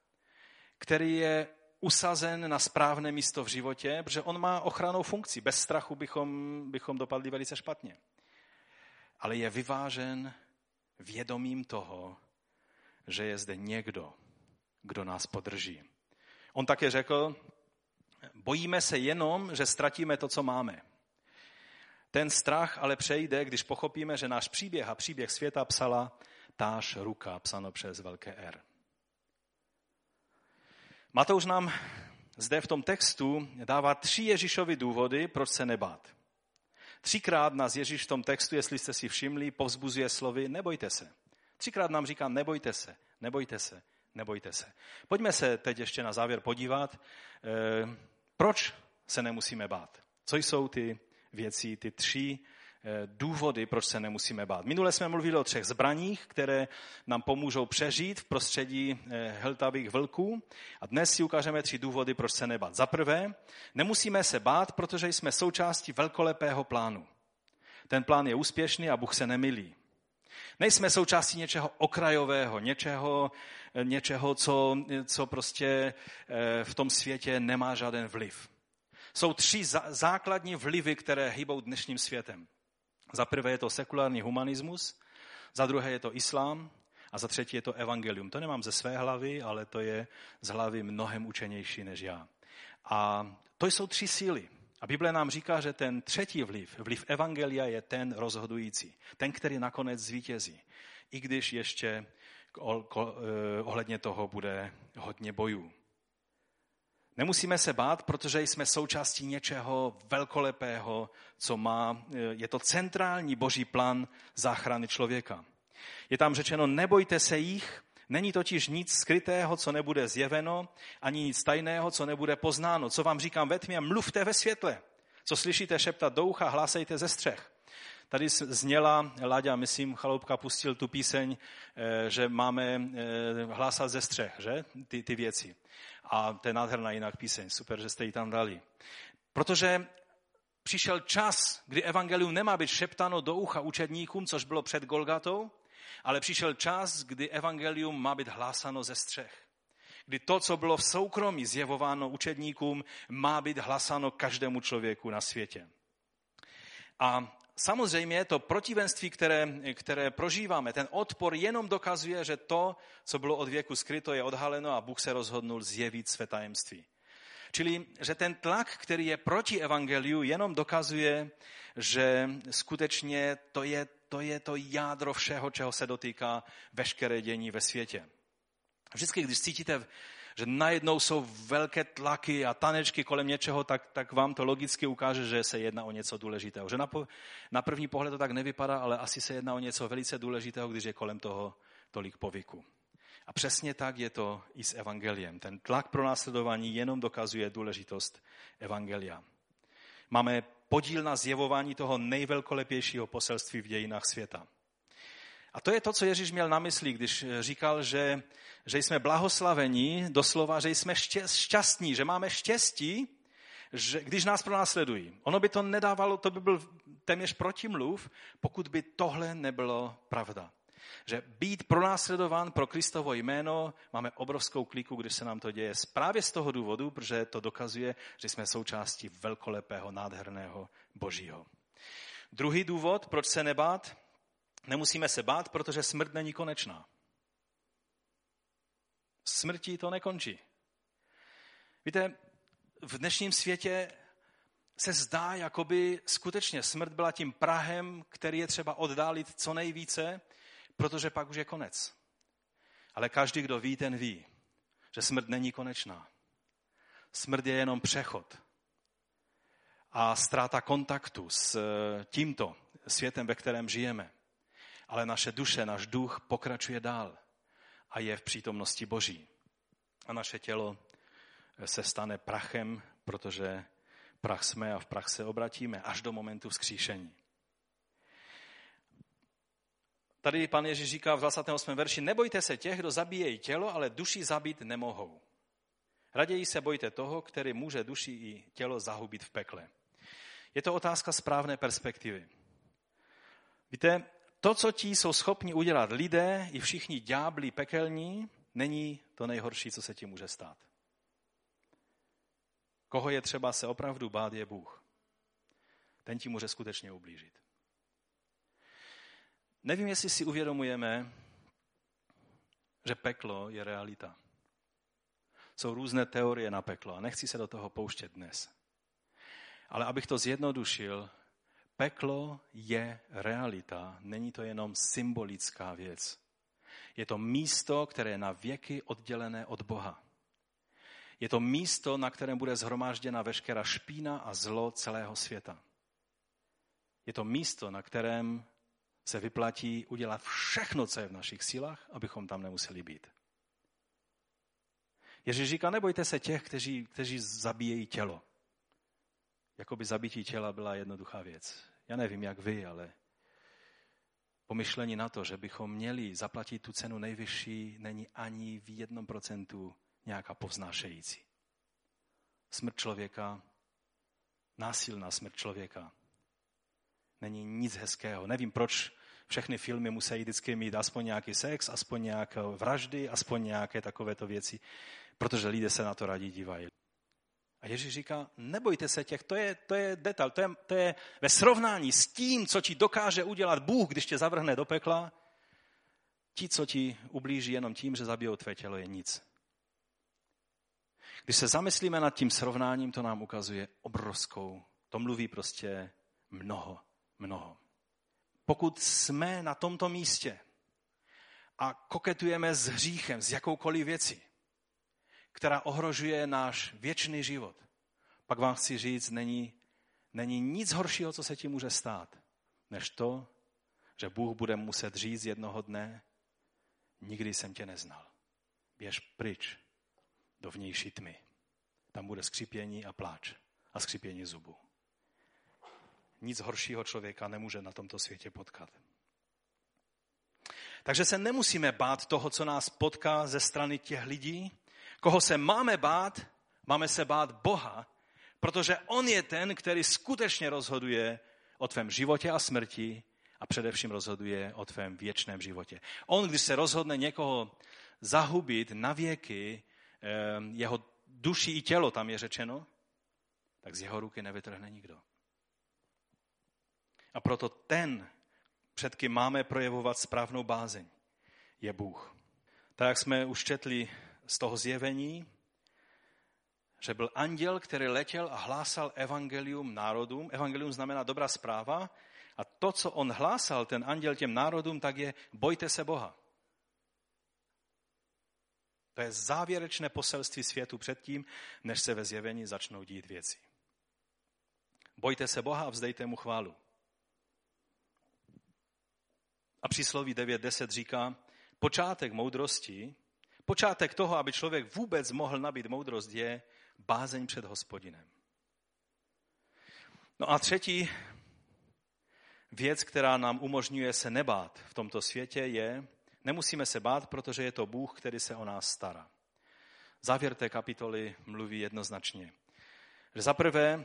který je usazen na správné místo v životě, protože on má ochranou funkci. Bez strachu bychom, bychom dopadli velice špatně. Ale je vyvážen vědomím toho, že je zde někdo, kdo nás podrží. On také řekl, bojíme se jenom, že ztratíme to, co máme. Ten strach ale přejde, když pochopíme, že náš příběh a příběh světa psala táž ruka, psáno přes velké R. Matouš nám zde v tom textu dává tři Ježíšovy důvody, proč se nebát. Třikrát nás Ježíš v tom textu, jestli jste si všimli, povzbuzuje slovy nebojte se. Třikrát nám říká nebojte se, nebojte se, nebojte se. Pojďme se teď ještě na závěr podívat, eh, proč se nemusíme bát. Co jsou ty věcí, ty tři důvody, proč se nemusíme bát. Minule jsme mluvili o třech zbraních, které nám pomůžou přežít v prostředí eh, heltavých vlků. A dnes si ukážeme tři důvody, proč se nebát. Za prvé, nemusíme se bát, protože jsme součástí velkolepého plánu. Ten plán je úspěšný a Bůh se nemilí. Nejsme součástí něčeho okrajového, něčeho, eh, něčeho co, co prostě v tom světě nemá žádný vliv jsou tři základní vlivy, které hýbou dnešním světem. Za prvé je to sekulární humanismus, za druhé je to islám a za třetí je to evangelium. To nemám ze své hlavy, ale to je z hlavy mnohem učenější než já. A to jsou tři síly. A Bible nám říká, že ten třetí vliv, vliv evangelia je ten rozhodující. Ten, který nakonec zvítězí. I když ještě eh, ohledně toho bude hodně bojů. Nemusíme se bát, protože jsme součástí něčeho velkolepého, co má, eh, je to centrální boží plán záchrany člověka. Je tam řečeno, nebojte se jich, není totiž nic skrytého, co nebude zjeveno, ani nic tajného, co nebude poznáno. Co vám říkám ve tmě, mluvte ve světle. Co slyšíte šeptat do ucha, hlásejte ze střech. Tady zněla Láďa, myslím, Chaloupka pustil tu píseň, eh, že máme eh, hlásat ze střech, že? Ty, ty věci. A to je nádherná jinak píseň, super, že jste ji tam dali. Protože přišel čas, kdy evangelium nemá být šeptáno do ucha učedníkům, což bylo před Golgatou, ale přišel čas, kdy evangelium má být hlásáno ze střech. Kdy to, co bylo v soukromí zjevováno učedníkům, má být hlásáno každému člověku na světě. A samozřejmě to protivenství, které, které prožíváme, ten odpor jenom dokazuje, že to, co bylo od věku skryto, je odhaleno a Bůh se rozhodnul zjevit své tajemství. Čili, že ten tlak, který je proti evangeliu, jenom dokazuje, že skutečně to je, to je to jádro všeho, čeho se dotýká veškeré dění ve světě. Vždycky, když cítíte že najednou jsou velké tlaky a tanečky kolem něčeho, tak, tak vám to logicky ukáže, že se jedná o něco důležitého. Že na, na první pohled to tak nevypadá, ale asi se jedná o něco velice důležitého, když je kolem toho tolik povyku. A přesně tak je to i s evangeliem. Ten tlak pro následování jenom dokazuje důležitost evangelia. Máme podíl na zjevování toho nejvelkolepějšího poselství v dějinách světa. A to je to, co Ježíš měl na mysli, když eh, říkal, že, že jsme blahoslavení, doslova, že jsme šťastní, že máme štěstí, že, když nás pronásledují. Ono by to nedávalo, to by byl téměř protimluv, pokud by tohle nebylo pravda. Že být pronásledován pro Kristovo jméno, máme obrovskou kliku, když se nám to děje. Právě z toho důvodu, protože to dokazuje, že jsme součástí velkolepého, nádherného Božího. Druhý důvod, proč se nebát, Nemusíme se bát, protože smrt není konečná. Smrtí to nekončí. Víte, v dnešním světě se zdá, jakoby skutečně smrt byla tím prahem, který je třeba oddálit co nejvíce, protože pak už je konec. Ale každý, kdo ví, ten ví, že smrt není konečná. Smrt je jenom přechod a ztráta kontaktu s tímto světem, ve kterém žijeme ale naše duše, náš duch pokračuje dál a je v přítomnosti Boží. A naše tělo se stane prachem, protože prach jsme a v prach se obratíme až do momentu vzkříšení. Tady pan Ježíš říká v 28. verši, nebojte se těch, kdo zabíjejí tělo, ale duši zabít nemohou. Raději se bojte toho, který může duši i tělo zahubit v pekle. Je to otázka správné perspektivy. Víte, to, co ti jsou schopni udělat lidé i všichni ďábli pekelní, není to nejhorší, co se ti může stát. Koho je třeba se opravdu bát, je Bůh. Ten ti může skutečně ublížit. Nevím, jestli si uvědomujeme, že peklo je realita. Jsou různé teorie na peklo a nechci se do toho pouštět dnes. Ale abych to zjednodušil, peklo je realita, není to jenom symbolická věc. Je to místo, které je na věky oddělené od Boha. Je to místo, na kterém bude zhromážděna veškerá špína a zlo celého světa. Je to místo, na kterém se vyplatí udělat všechno, co je v našich sílách, abychom tam nemuseli být. Ježíš říká, nebojte se těch, kteří, kteří zabíjejí tělo. Jakoby zabití těla byla jednoduchá věc. Já nevím, jak vy, ale pomyšlení na to, že bychom měli zaplatit tu cenu nejvyšší, není ani v jednom procentu nějaká povznášející. Smrt člověka, násilná smrt člověka, není nic hezkého. Nevím, proč všechny filmy musí vždycky mít aspoň nějaký sex, aspoň nějaké vraždy, aspoň nějaké takovéto věci, protože lidé se na to radí dívají. A Ježíš říká, nebojte se těch, to je, to je detail, to je, to je ve srovnání s tím, co ti dokáže udělat Bůh, když tě zavrhne do pekla, ti, co ti ublíží jenom tím, že zabijou tvé tělo, je nic. Když se zamyslíme nad tím srovnáním, to nám ukazuje obrovskou, to mluví prostě mnoho, mnoho. Pokud jsme na tomto místě a koketujeme s hříchem, s jakoukoliv věcí, která ohrožuje náš věčný život, pak vám chci říct, není, není nic horšího, co se ti může stát, než to, že Bůh bude muset říct jednoho dne, nikdy jsem tě neznal. Běž pryč do vnější tmy. Tam bude skřípění a pláč a skřípění zubů. Nic horšího člověka nemůže na tomto světě potkat. Takže se nemusíme bát toho, co nás potká ze strany těch lidí. Koho se máme bát? Máme se bát Boha, protože On je ten, který skutečně rozhoduje o tvém životě a smrti a především rozhoduje o tvém věčném životě. On, když se rozhodne někoho zahubit na věky, eh, jeho duši i tělo, tam je řečeno, tak z jeho ruky nevytrhne nikdo. A proto ten, před kým máme projevovat správnou bázeň, je Bůh. Tak jak jsme už četli z toho zjevení, že byl anděl, který letěl a hlásal evangelium národům. Evangelium znamená dobrá zpráva. A to, co on hlásal, ten anděl těm národům, tak je bojte se Boha. To je závěrečné poselství světu předtím, než se ve zjevení začnou dít věci. Bojte se Boha a vzdejte mu chválu. A přísloví 9.10 říká, počátek moudrosti, počátek toho, aby člověk vůbec mohl nabít moudrost, je bázeň před hospodinem. No a třetí věc, která nám umožňuje se nebát v tomto světě, je, nemusíme se bát, protože je to Bůh, který se o nás stará. Závěr té kapitoly mluví jednoznačně. Že zaprvé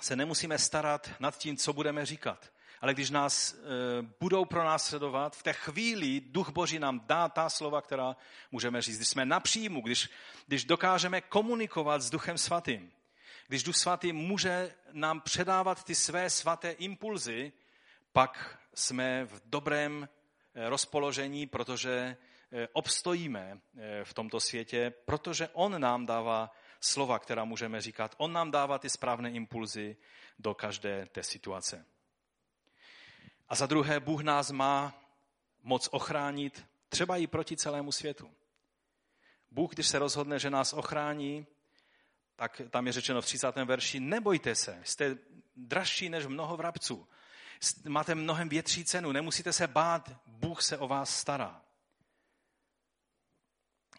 se nemusíme starat nad tím, co budeme říkat ale když nás e, budou pronásledovat, v té chvíli Duch Boží nám dá ta slova, která můžeme říct. Když jsme napříjmu, když, když dokážeme komunikovat s Duchem Svatým, když Duch Svatý může nám předávat ty své svaté impulzy, pak jsme v dobrém e, rozpoložení, protože e, obstojíme v tomto světě, protože On nám dává slova, která můžeme říkat. On nám dává ty správné impulzy do každé té situace. A za druhé, Bůh nás má moc ochránit, třeba i proti celému světu. Bůh, když se rozhodne, že nás ochrání, tak tam je řečeno v 30. verši, nebojte se, jste dražší než mnoho vrabců. Máte mnohem větší cenu, nemusíte se bát, Bůh se o vás stará.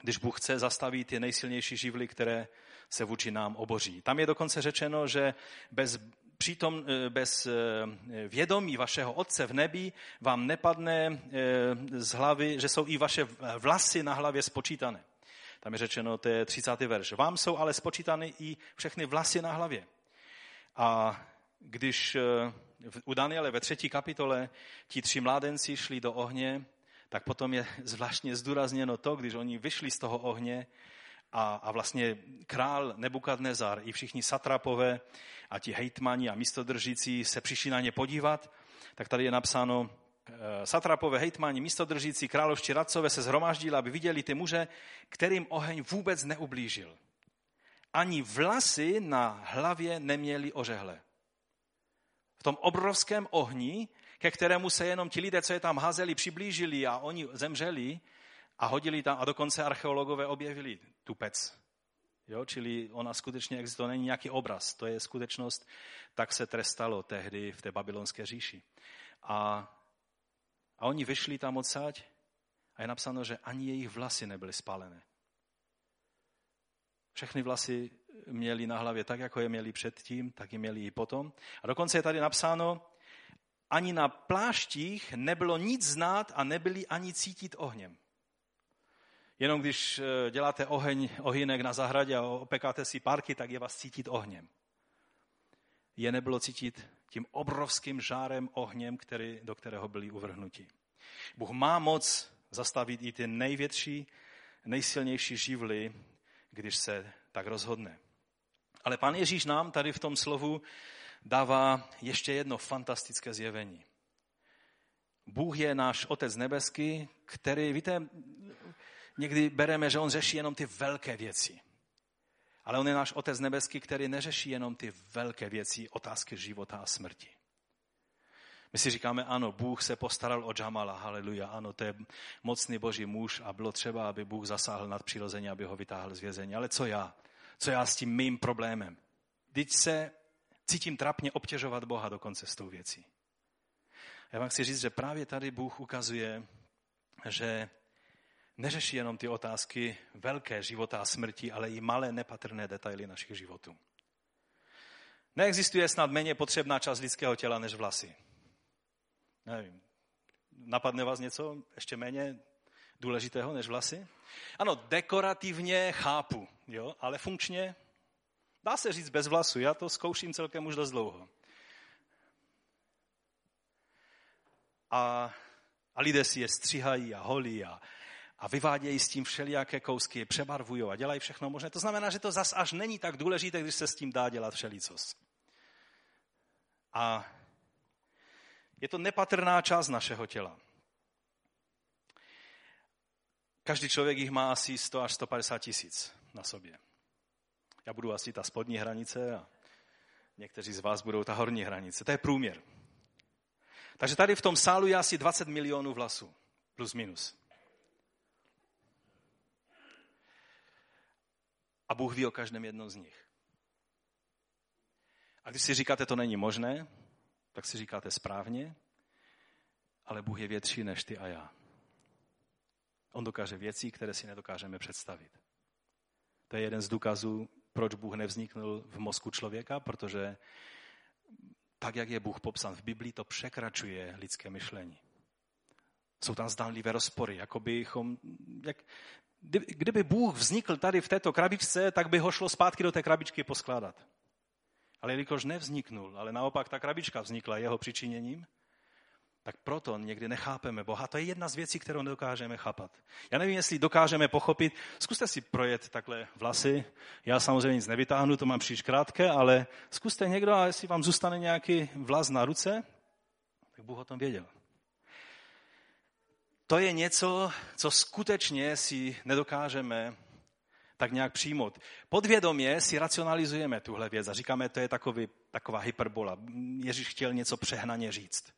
Když Bůh chce zastavit ty nejsilnější živly, které se vůči nám oboří. Tam je dokonce řečeno, že bez přítom eh, bez eh, vědomí vašeho Otce v nebi vám nepadne eh, z hlavy, že jsou i vaše vlasy na hlavě spočítané. Tam je řečeno, to je 30. verš. Vám jsou ale spočítány i všechny vlasy na hlavě. A když u Daniele ve třetí kapitole ti tři mládenci šli do ohně, tak potom je zvláštně zdůrazněno to, když oni vyšli z toho ohně a, a vlastně král Nebukadnezar i všichni satrapové a ti hejtmani a místodržící se přišli na ně podívat, tak tady je napsáno, eh, satrapové, hejtmani, místodržící, královští radcové se zhromáždili, aby viděli ty muže, kterým oheň vůbec neublížil. Ani vlasy na hlavě neměli ožehle. V tom obrovském ohni, ke kterému se jenom ti lidé, co je tam házeli, přiblížili a oni zemřeli a hodili tam, a dokonce archeologové objevili tupec. Jo, čili ona skutečně existuje, to není nějaký obraz, to je skutečnost, tak se trestalo tehdy v té babylonské říši. A, a oni vyšli tam odsaď a je napsáno, že ani jejich vlasy nebyly spálené. Všechny vlasy měli na hlavě tak, jako je měli předtím, tak je měli i potom. A dokonce je tady napsáno, ani na pláštích nebylo nic znát a nebyli ani cítit ohněm. Jenom když eh, děláte oheň, ohynek na zahradě a opekáte si parky, tak je vás cítit ohněm. Je nebylo cítit tím obrovským žárem ohněm, který, do kterého byli uvrhnuti. Bůh má moc zastavit i ty největší, nejsilnější živly, když se tak rozhodne. Ale pan Ježíš nám tady v tom slovu dává ještě jedno fantastické zjevení. Bůh je náš Otec nebeský, který, víte, někdy bereme, že on řeší jenom ty velké věci. Ale on je náš Otec nebeský, který neřeší jenom ty velké věci, otázky života a smrti. My si říkáme, ano, Bůh se postaral o Jamala, haleluja, ano, to je mocný boží muž a bylo třeba, aby Bůh zasáhl nad přirozeně, aby ho vytáhl z vězení. Ale co já? Co já s tím mým problémem? Teď se cítím trapně obtěžovat Boha dokonce s tou věcí. Já vám chci říct, že právě tady Bůh ukazuje, že neřeší jenom ty otázky velké života a smrti, ale i malé nepatrné detaily našich životů. Neexistuje snad méně potřebná část lidského těla než vlasy. Nevím. Napadne vás něco ještě méně důležitého než vlasy? Ano, dekorativně chápu, jo, ale funkčně dá se říct bez vlasu. Já to zkouším celkem už dost dlouho. A, a lidé si je stříhají a holí a, a vyvádějí s tím všelijaké kousky, přebarvují a dělají všechno možné. To znamená, že to zas až není tak důležité, když se s tím dá dělat všelicos. A je to nepatrná část našeho těla. Každý člověk jich má asi 100 až 150 tisíc na sobě. Já budu asi ta spodní hranice a někteří z vás budou ta horní hranice. To je průměr. Takže tady v tom sálu je asi 20 milionů vlasů. Plus minus. A Bůh ví o každém jednom z nich. A když si říkáte, to není možné, tak si říkáte správně, ale Bůh je větší než ty a já. On dokáže věci, které si nedokážeme představit. To je jeden z důkazů, proč Bůh nevzniknul v mozku člověka, protože tak, jak je Bůh popsán v Biblii, to překračuje lidské myšlení. Jsou tam zdánlivé rozpory, jako bychom, jak, kdyby Bůh vznikl tady v této krabičce, tak by ho šlo zpátky do té krabičky poskládat. Ale jelikož nevzniknul, ale naopak ta krabička vznikla jeho přičiněním, tak proto někdy nechápeme Boha. To je jedna z věcí, kterou nedokážeme chápat. Já nevím, jestli dokážeme pochopit. Zkuste si projet takhle vlasy. Já samozřejmě nic nevytáhnu, to mám příliš krátké, ale zkuste někdo a jestli vám zůstane nějaký vlas na ruce, tak Bůh o tom věděl. To je něco, co skutečně si nedokážeme tak nějak přijmout. Podvědomě si racionalizujeme tuhle věc a říkáme, to je takový, taková hyperbola. Ježíš chtěl něco přehnaně říct.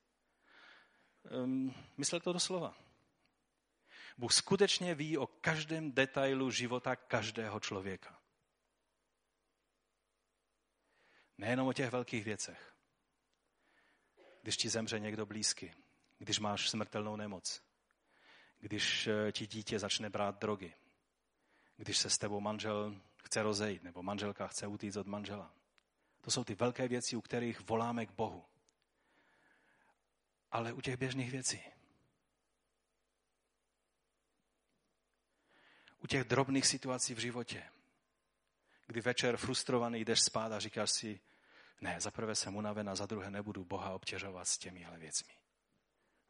Um, myslel to doslova. Bůh skutečně ví o každém detailu života každého člověka. Nejenom o těch velkých věcech. Když ti zemře někdo blízky, když máš smrtelnou nemoc, když eh, ti dítě začne brát drogy, když se s tebou manžel chce rozejít, nebo manželka chce utíct od manžela. To jsou ty velké věci, u kterých voláme k Bohu. Ale u těch běžných věcí. U těch drobných situací v životě, kdy večer frustrovaný jdeš spát a říkáš si, Ne, za prvé jsem unaven a za druhé nebudu Boha obtěžovat s těmihle věcmi.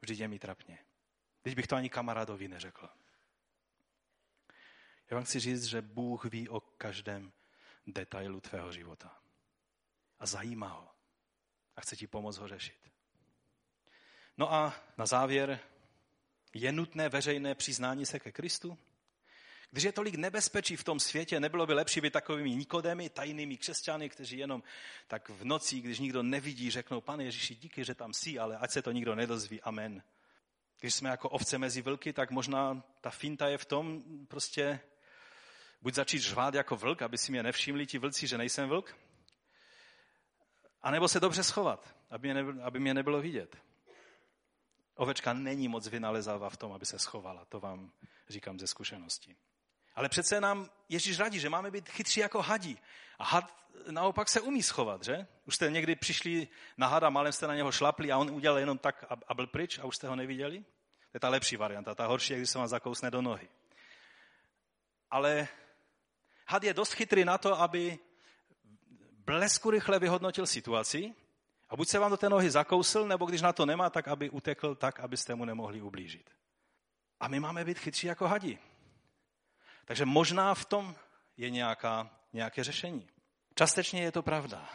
Vždyť je mi trapně. Teď bych to ani kamarádovi neřekl. Já vám chci říct, že Bůh ví o každém detailu tvého života. A zajímá ho. A chce ti pomoct ho řešit. No a na závěr, je nutné veřejné přiznání se ke Kristu? Když je tolik nebezpečí v tom světě, nebylo by lepší být takovými nikodemi, tajnými křesťany, kteří jenom tak v noci, když nikdo nevidí, řeknou, pane Ježíši, díky, že tam jsi, ale ať se to nikdo nedozví, amen. Když jsme jako ovce mezi vlky, tak možná ta finta je v tom prostě buď začít řvát jako vlk, aby si mě nevšimli ti vlci, že nejsem vlk, anebo se dobře schovat, aby mě nebylo, aby mě nebylo vidět. Ovečka není moc vynalezavá v tom, aby se schovala, to vám říkám ze zkušenosti. Ale přece nám Ježíš radí, že máme být chytří jako hadí. A had naopak se umí schovat, že? Už jste někdy přišli na hada, malem jste na něho šlapli a on udělal jenom tak a byl pryč a už jste ho neviděli? To je ta lepší varianta. Ta horší když se vám zakousne do nohy. Ale had je dost chytrý na to, aby blesku rychle vyhodnotil situaci a buď se vám do té nohy zakousl, nebo když na to nemá, tak aby utekl tak, abyste mu nemohli ublížit. A my máme být chytří jako hadi. Takže možná v tom je nějaká, nějaké řešení. Častečně je to pravda.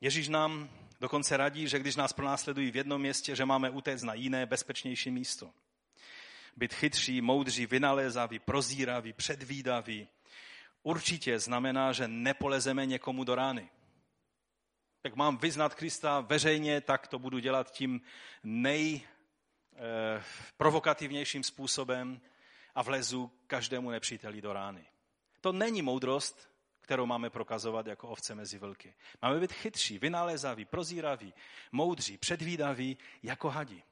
Ježíš nám dokonce radí, že když nás pronásledují v jednom městě, že máme utéct na jiné, bezpečnější místo. Být chytří, moudří, vynalézaví, prozíraví, předvídaví, určitě znamená, že nepolezeme někomu do rány. Jak mám vyznat Krista veřejně, tak to budu dělat tím nejprovokativnějším eh, způsobem, a vlezu každému nepříteli do rány. To není moudrost, kterou máme prokazovat jako ovce mezi vlky. Máme být chytří, vynalézaví, prozíraví, moudří, předvídaví jako hadi.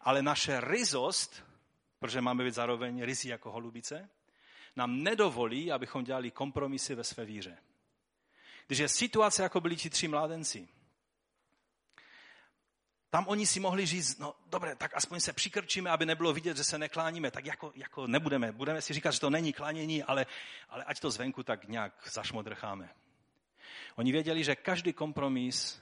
Ale naše ryzost, protože máme být zároveň ryzí jako holubice, nám nedovolí, abychom dělali kompromisy ve své víře. Když je situace, jako byli ti tři mládenci, tam oni si mohli říct, no dobré, tak aspoň se přikrčíme, aby nebylo vidět, že se nekláníme. Tak jako, jako nebudeme. Budeme si říkat, že to není klánění, ale, ale ať to zvenku tak nějak zašmodrcháme. Oni věděli, že každý kompromis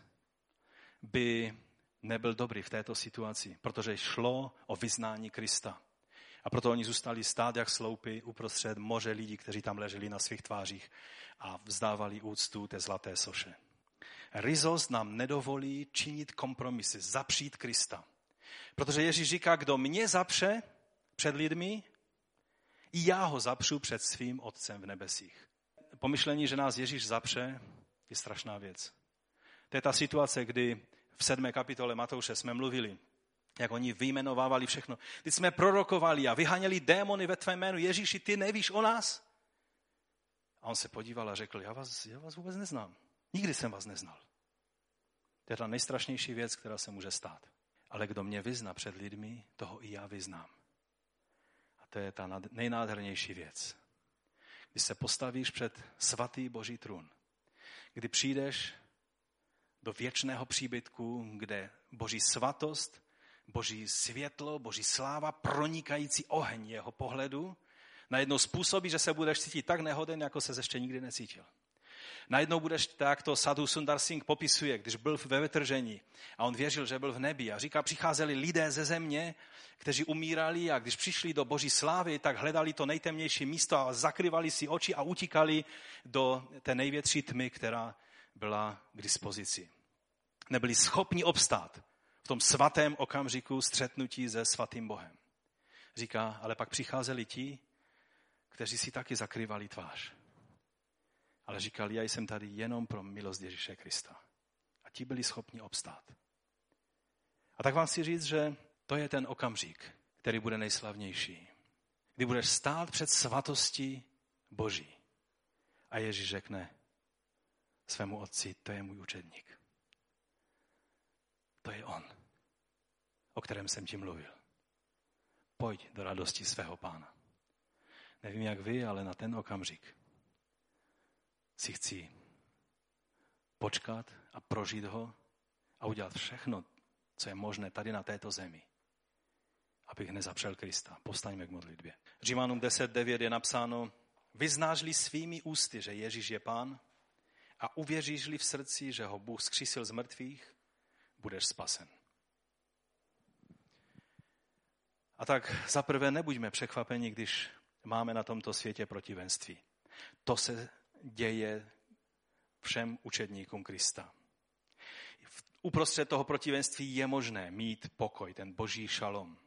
by nebyl dobrý v této situaci, protože šlo o vyznání Krista. A proto oni zůstali stát jak sloupy uprostřed moře lidí, kteří tam leželi na svých tvářích a vzdávali úctu té zlaté soše. Rizos nám nedovolí činit kompromisy, zapřít Krista. Protože Ježíš říká, kdo mě zapře před lidmi, i já ho zapřu před svým Otcem v nebesích. Pomyšlení, že nás Ježíš zapře, je strašná věc. To je ta situace, kdy v sedmé kapitole Matouše jsme mluvili, jak oni vyjmenovávali všechno. Teď jsme prorokovali a vyhaněli démony ve tvém jménu. Ježíši, ty nevíš o nás? A on se podíval a řekl, já vás, já vás vůbec neznám. Nikdy jsem vás neznal. To je ta nejstrašnější věc, která se může stát. Ale kdo mě vyzná před lidmi, toho i já vyznám. A to je ta nejnádhernější věc. Když se postavíš před svatý boží trůn, kdy přijdeš do věčného příbytku, kde boží svatost, boží světlo, boží sláva, pronikající oheň jeho pohledu, najednou způsobí, že se budeš cítit tak nehoden, jako se ještě nikdy necítil. Najednou budeš tak, to Sadhu Sundar Singh popisuje, když byl ve vytržení a on věřil, že byl v nebi a říká, přicházeli lidé ze země, kteří umírali a když přišli do boží slávy, tak hledali to nejtemnější místo a zakryvali si oči a utíkali do té největší tmy, která byla k dispozici. Nebyli schopni obstát v tom svatém okamžiku střetnutí se svatým Bohem. Říká, ale pak přicházeli ti, kteří si taky zakrývali tvář ale říkal, já jsem tady jenom pro milost Ježíše Krista. A ti byli schopni obstát. A tak vám chci říct, že to je ten okamžik, který bude nejslavnější. Kdy budeš stát před svatostí Boží. A Ježíš řekne svému otci, to je můj učedník. To je on, o kterém jsem ti mluvil. Pojď do radosti svého pána. Nevím, jak vy, ale na ten okamžik si chci počkat a prožít ho a udělat všechno, co je možné tady na této zemi, abych nezapřel Krista. Postaňme k modlitbě. Římanům 10.9 je napsáno, vyznáš-li svými ústy, že Ježíš je pán a uvěříš-li v srdci, že ho Bůh skřísil z mrtvých, budeš spasen. A tak zaprvé nebuďme překvapeni, když máme na tomto světě protivenství. To se děje všem učedníkům Krista. Uprostřed toho protivenství je možné mít pokoj, ten boží šalom.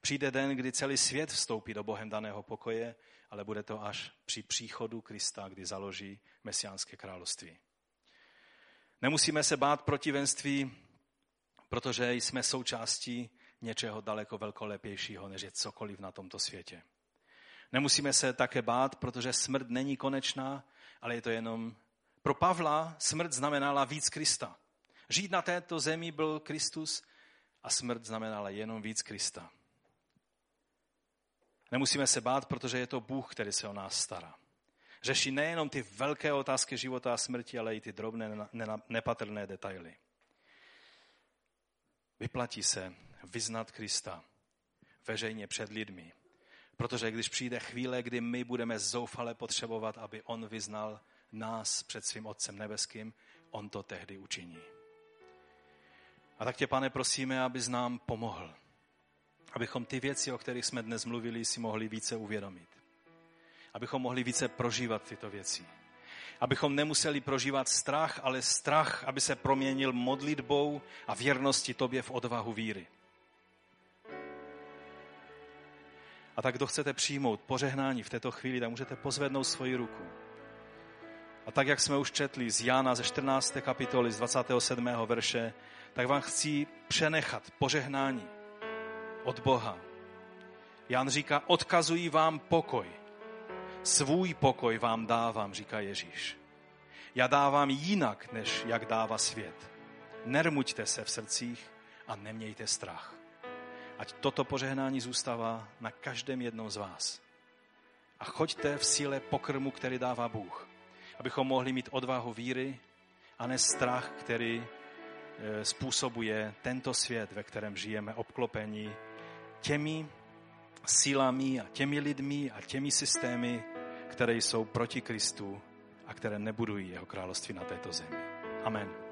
Přijde den, kdy celý svět vstoupí do Bohem daného pokoje, ale bude to až při příchodu Krista, kdy založí mesiánské království. Nemusíme se bát protivenství, protože jsme součástí něčeho daleko velkolepějšího, než je cokoliv na tomto světě. Nemusíme se také bát, protože smrt není konečná, ale je to jenom... Pro Pavla smrt znamenala víc Krista. Žít na této zemi byl Kristus a smrt znamenala jenom víc Krista. Nemusíme se bát, protože je to Bůh, který se o nás stará. Řeší nejenom ty velké otázky života a smrti, ale i ty drobné, nepatrné detaily. Vyplatí se vyznat Krista veřejně před lidmi. Protože když přijde chvíle, kdy my budeme zoufale potřebovat, aby On vyznal nás před svým Otcem Nebeským, On to tehdy učiní. A tak tě, pane, prosíme, abys nám pomohl. Abychom ty věci, o kterých jsme dnes mluvili, si mohli více uvědomit. Abychom mohli více prožívat tyto věci. Abychom nemuseli prožívat strach, ale strach, aby se proměnil modlitbou a věrností tobě v odvahu víry. A tak, kdo chcete přijmout požehnání v této chvíli, tak můžete pozvednout svoji ruku. A tak, jak jsme už četli z Jána ze 14. kapitoly, z 27. verše, tak vám chci přenechat požehnání od Boha. Jan říká, odkazují vám pokoj. Svůj pokoj vám dávám, říká Ježíš. Já dávám jinak, než jak dává svět. Nermuďte se v srdcích a nemějte strach. Ať toto požehnání zůstává na každém jednom z vás. A choďte v síle pokrmu, který dává Bůh. Abychom mohli mít odvahu víry a ne strach, který e, způsobuje tento svět, ve kterém žijeme, obklopení těmi sílami a těmi lidmi a těmi systémy, které jsou proti Kristu a které nebudují jeho království na této zemi. Amen.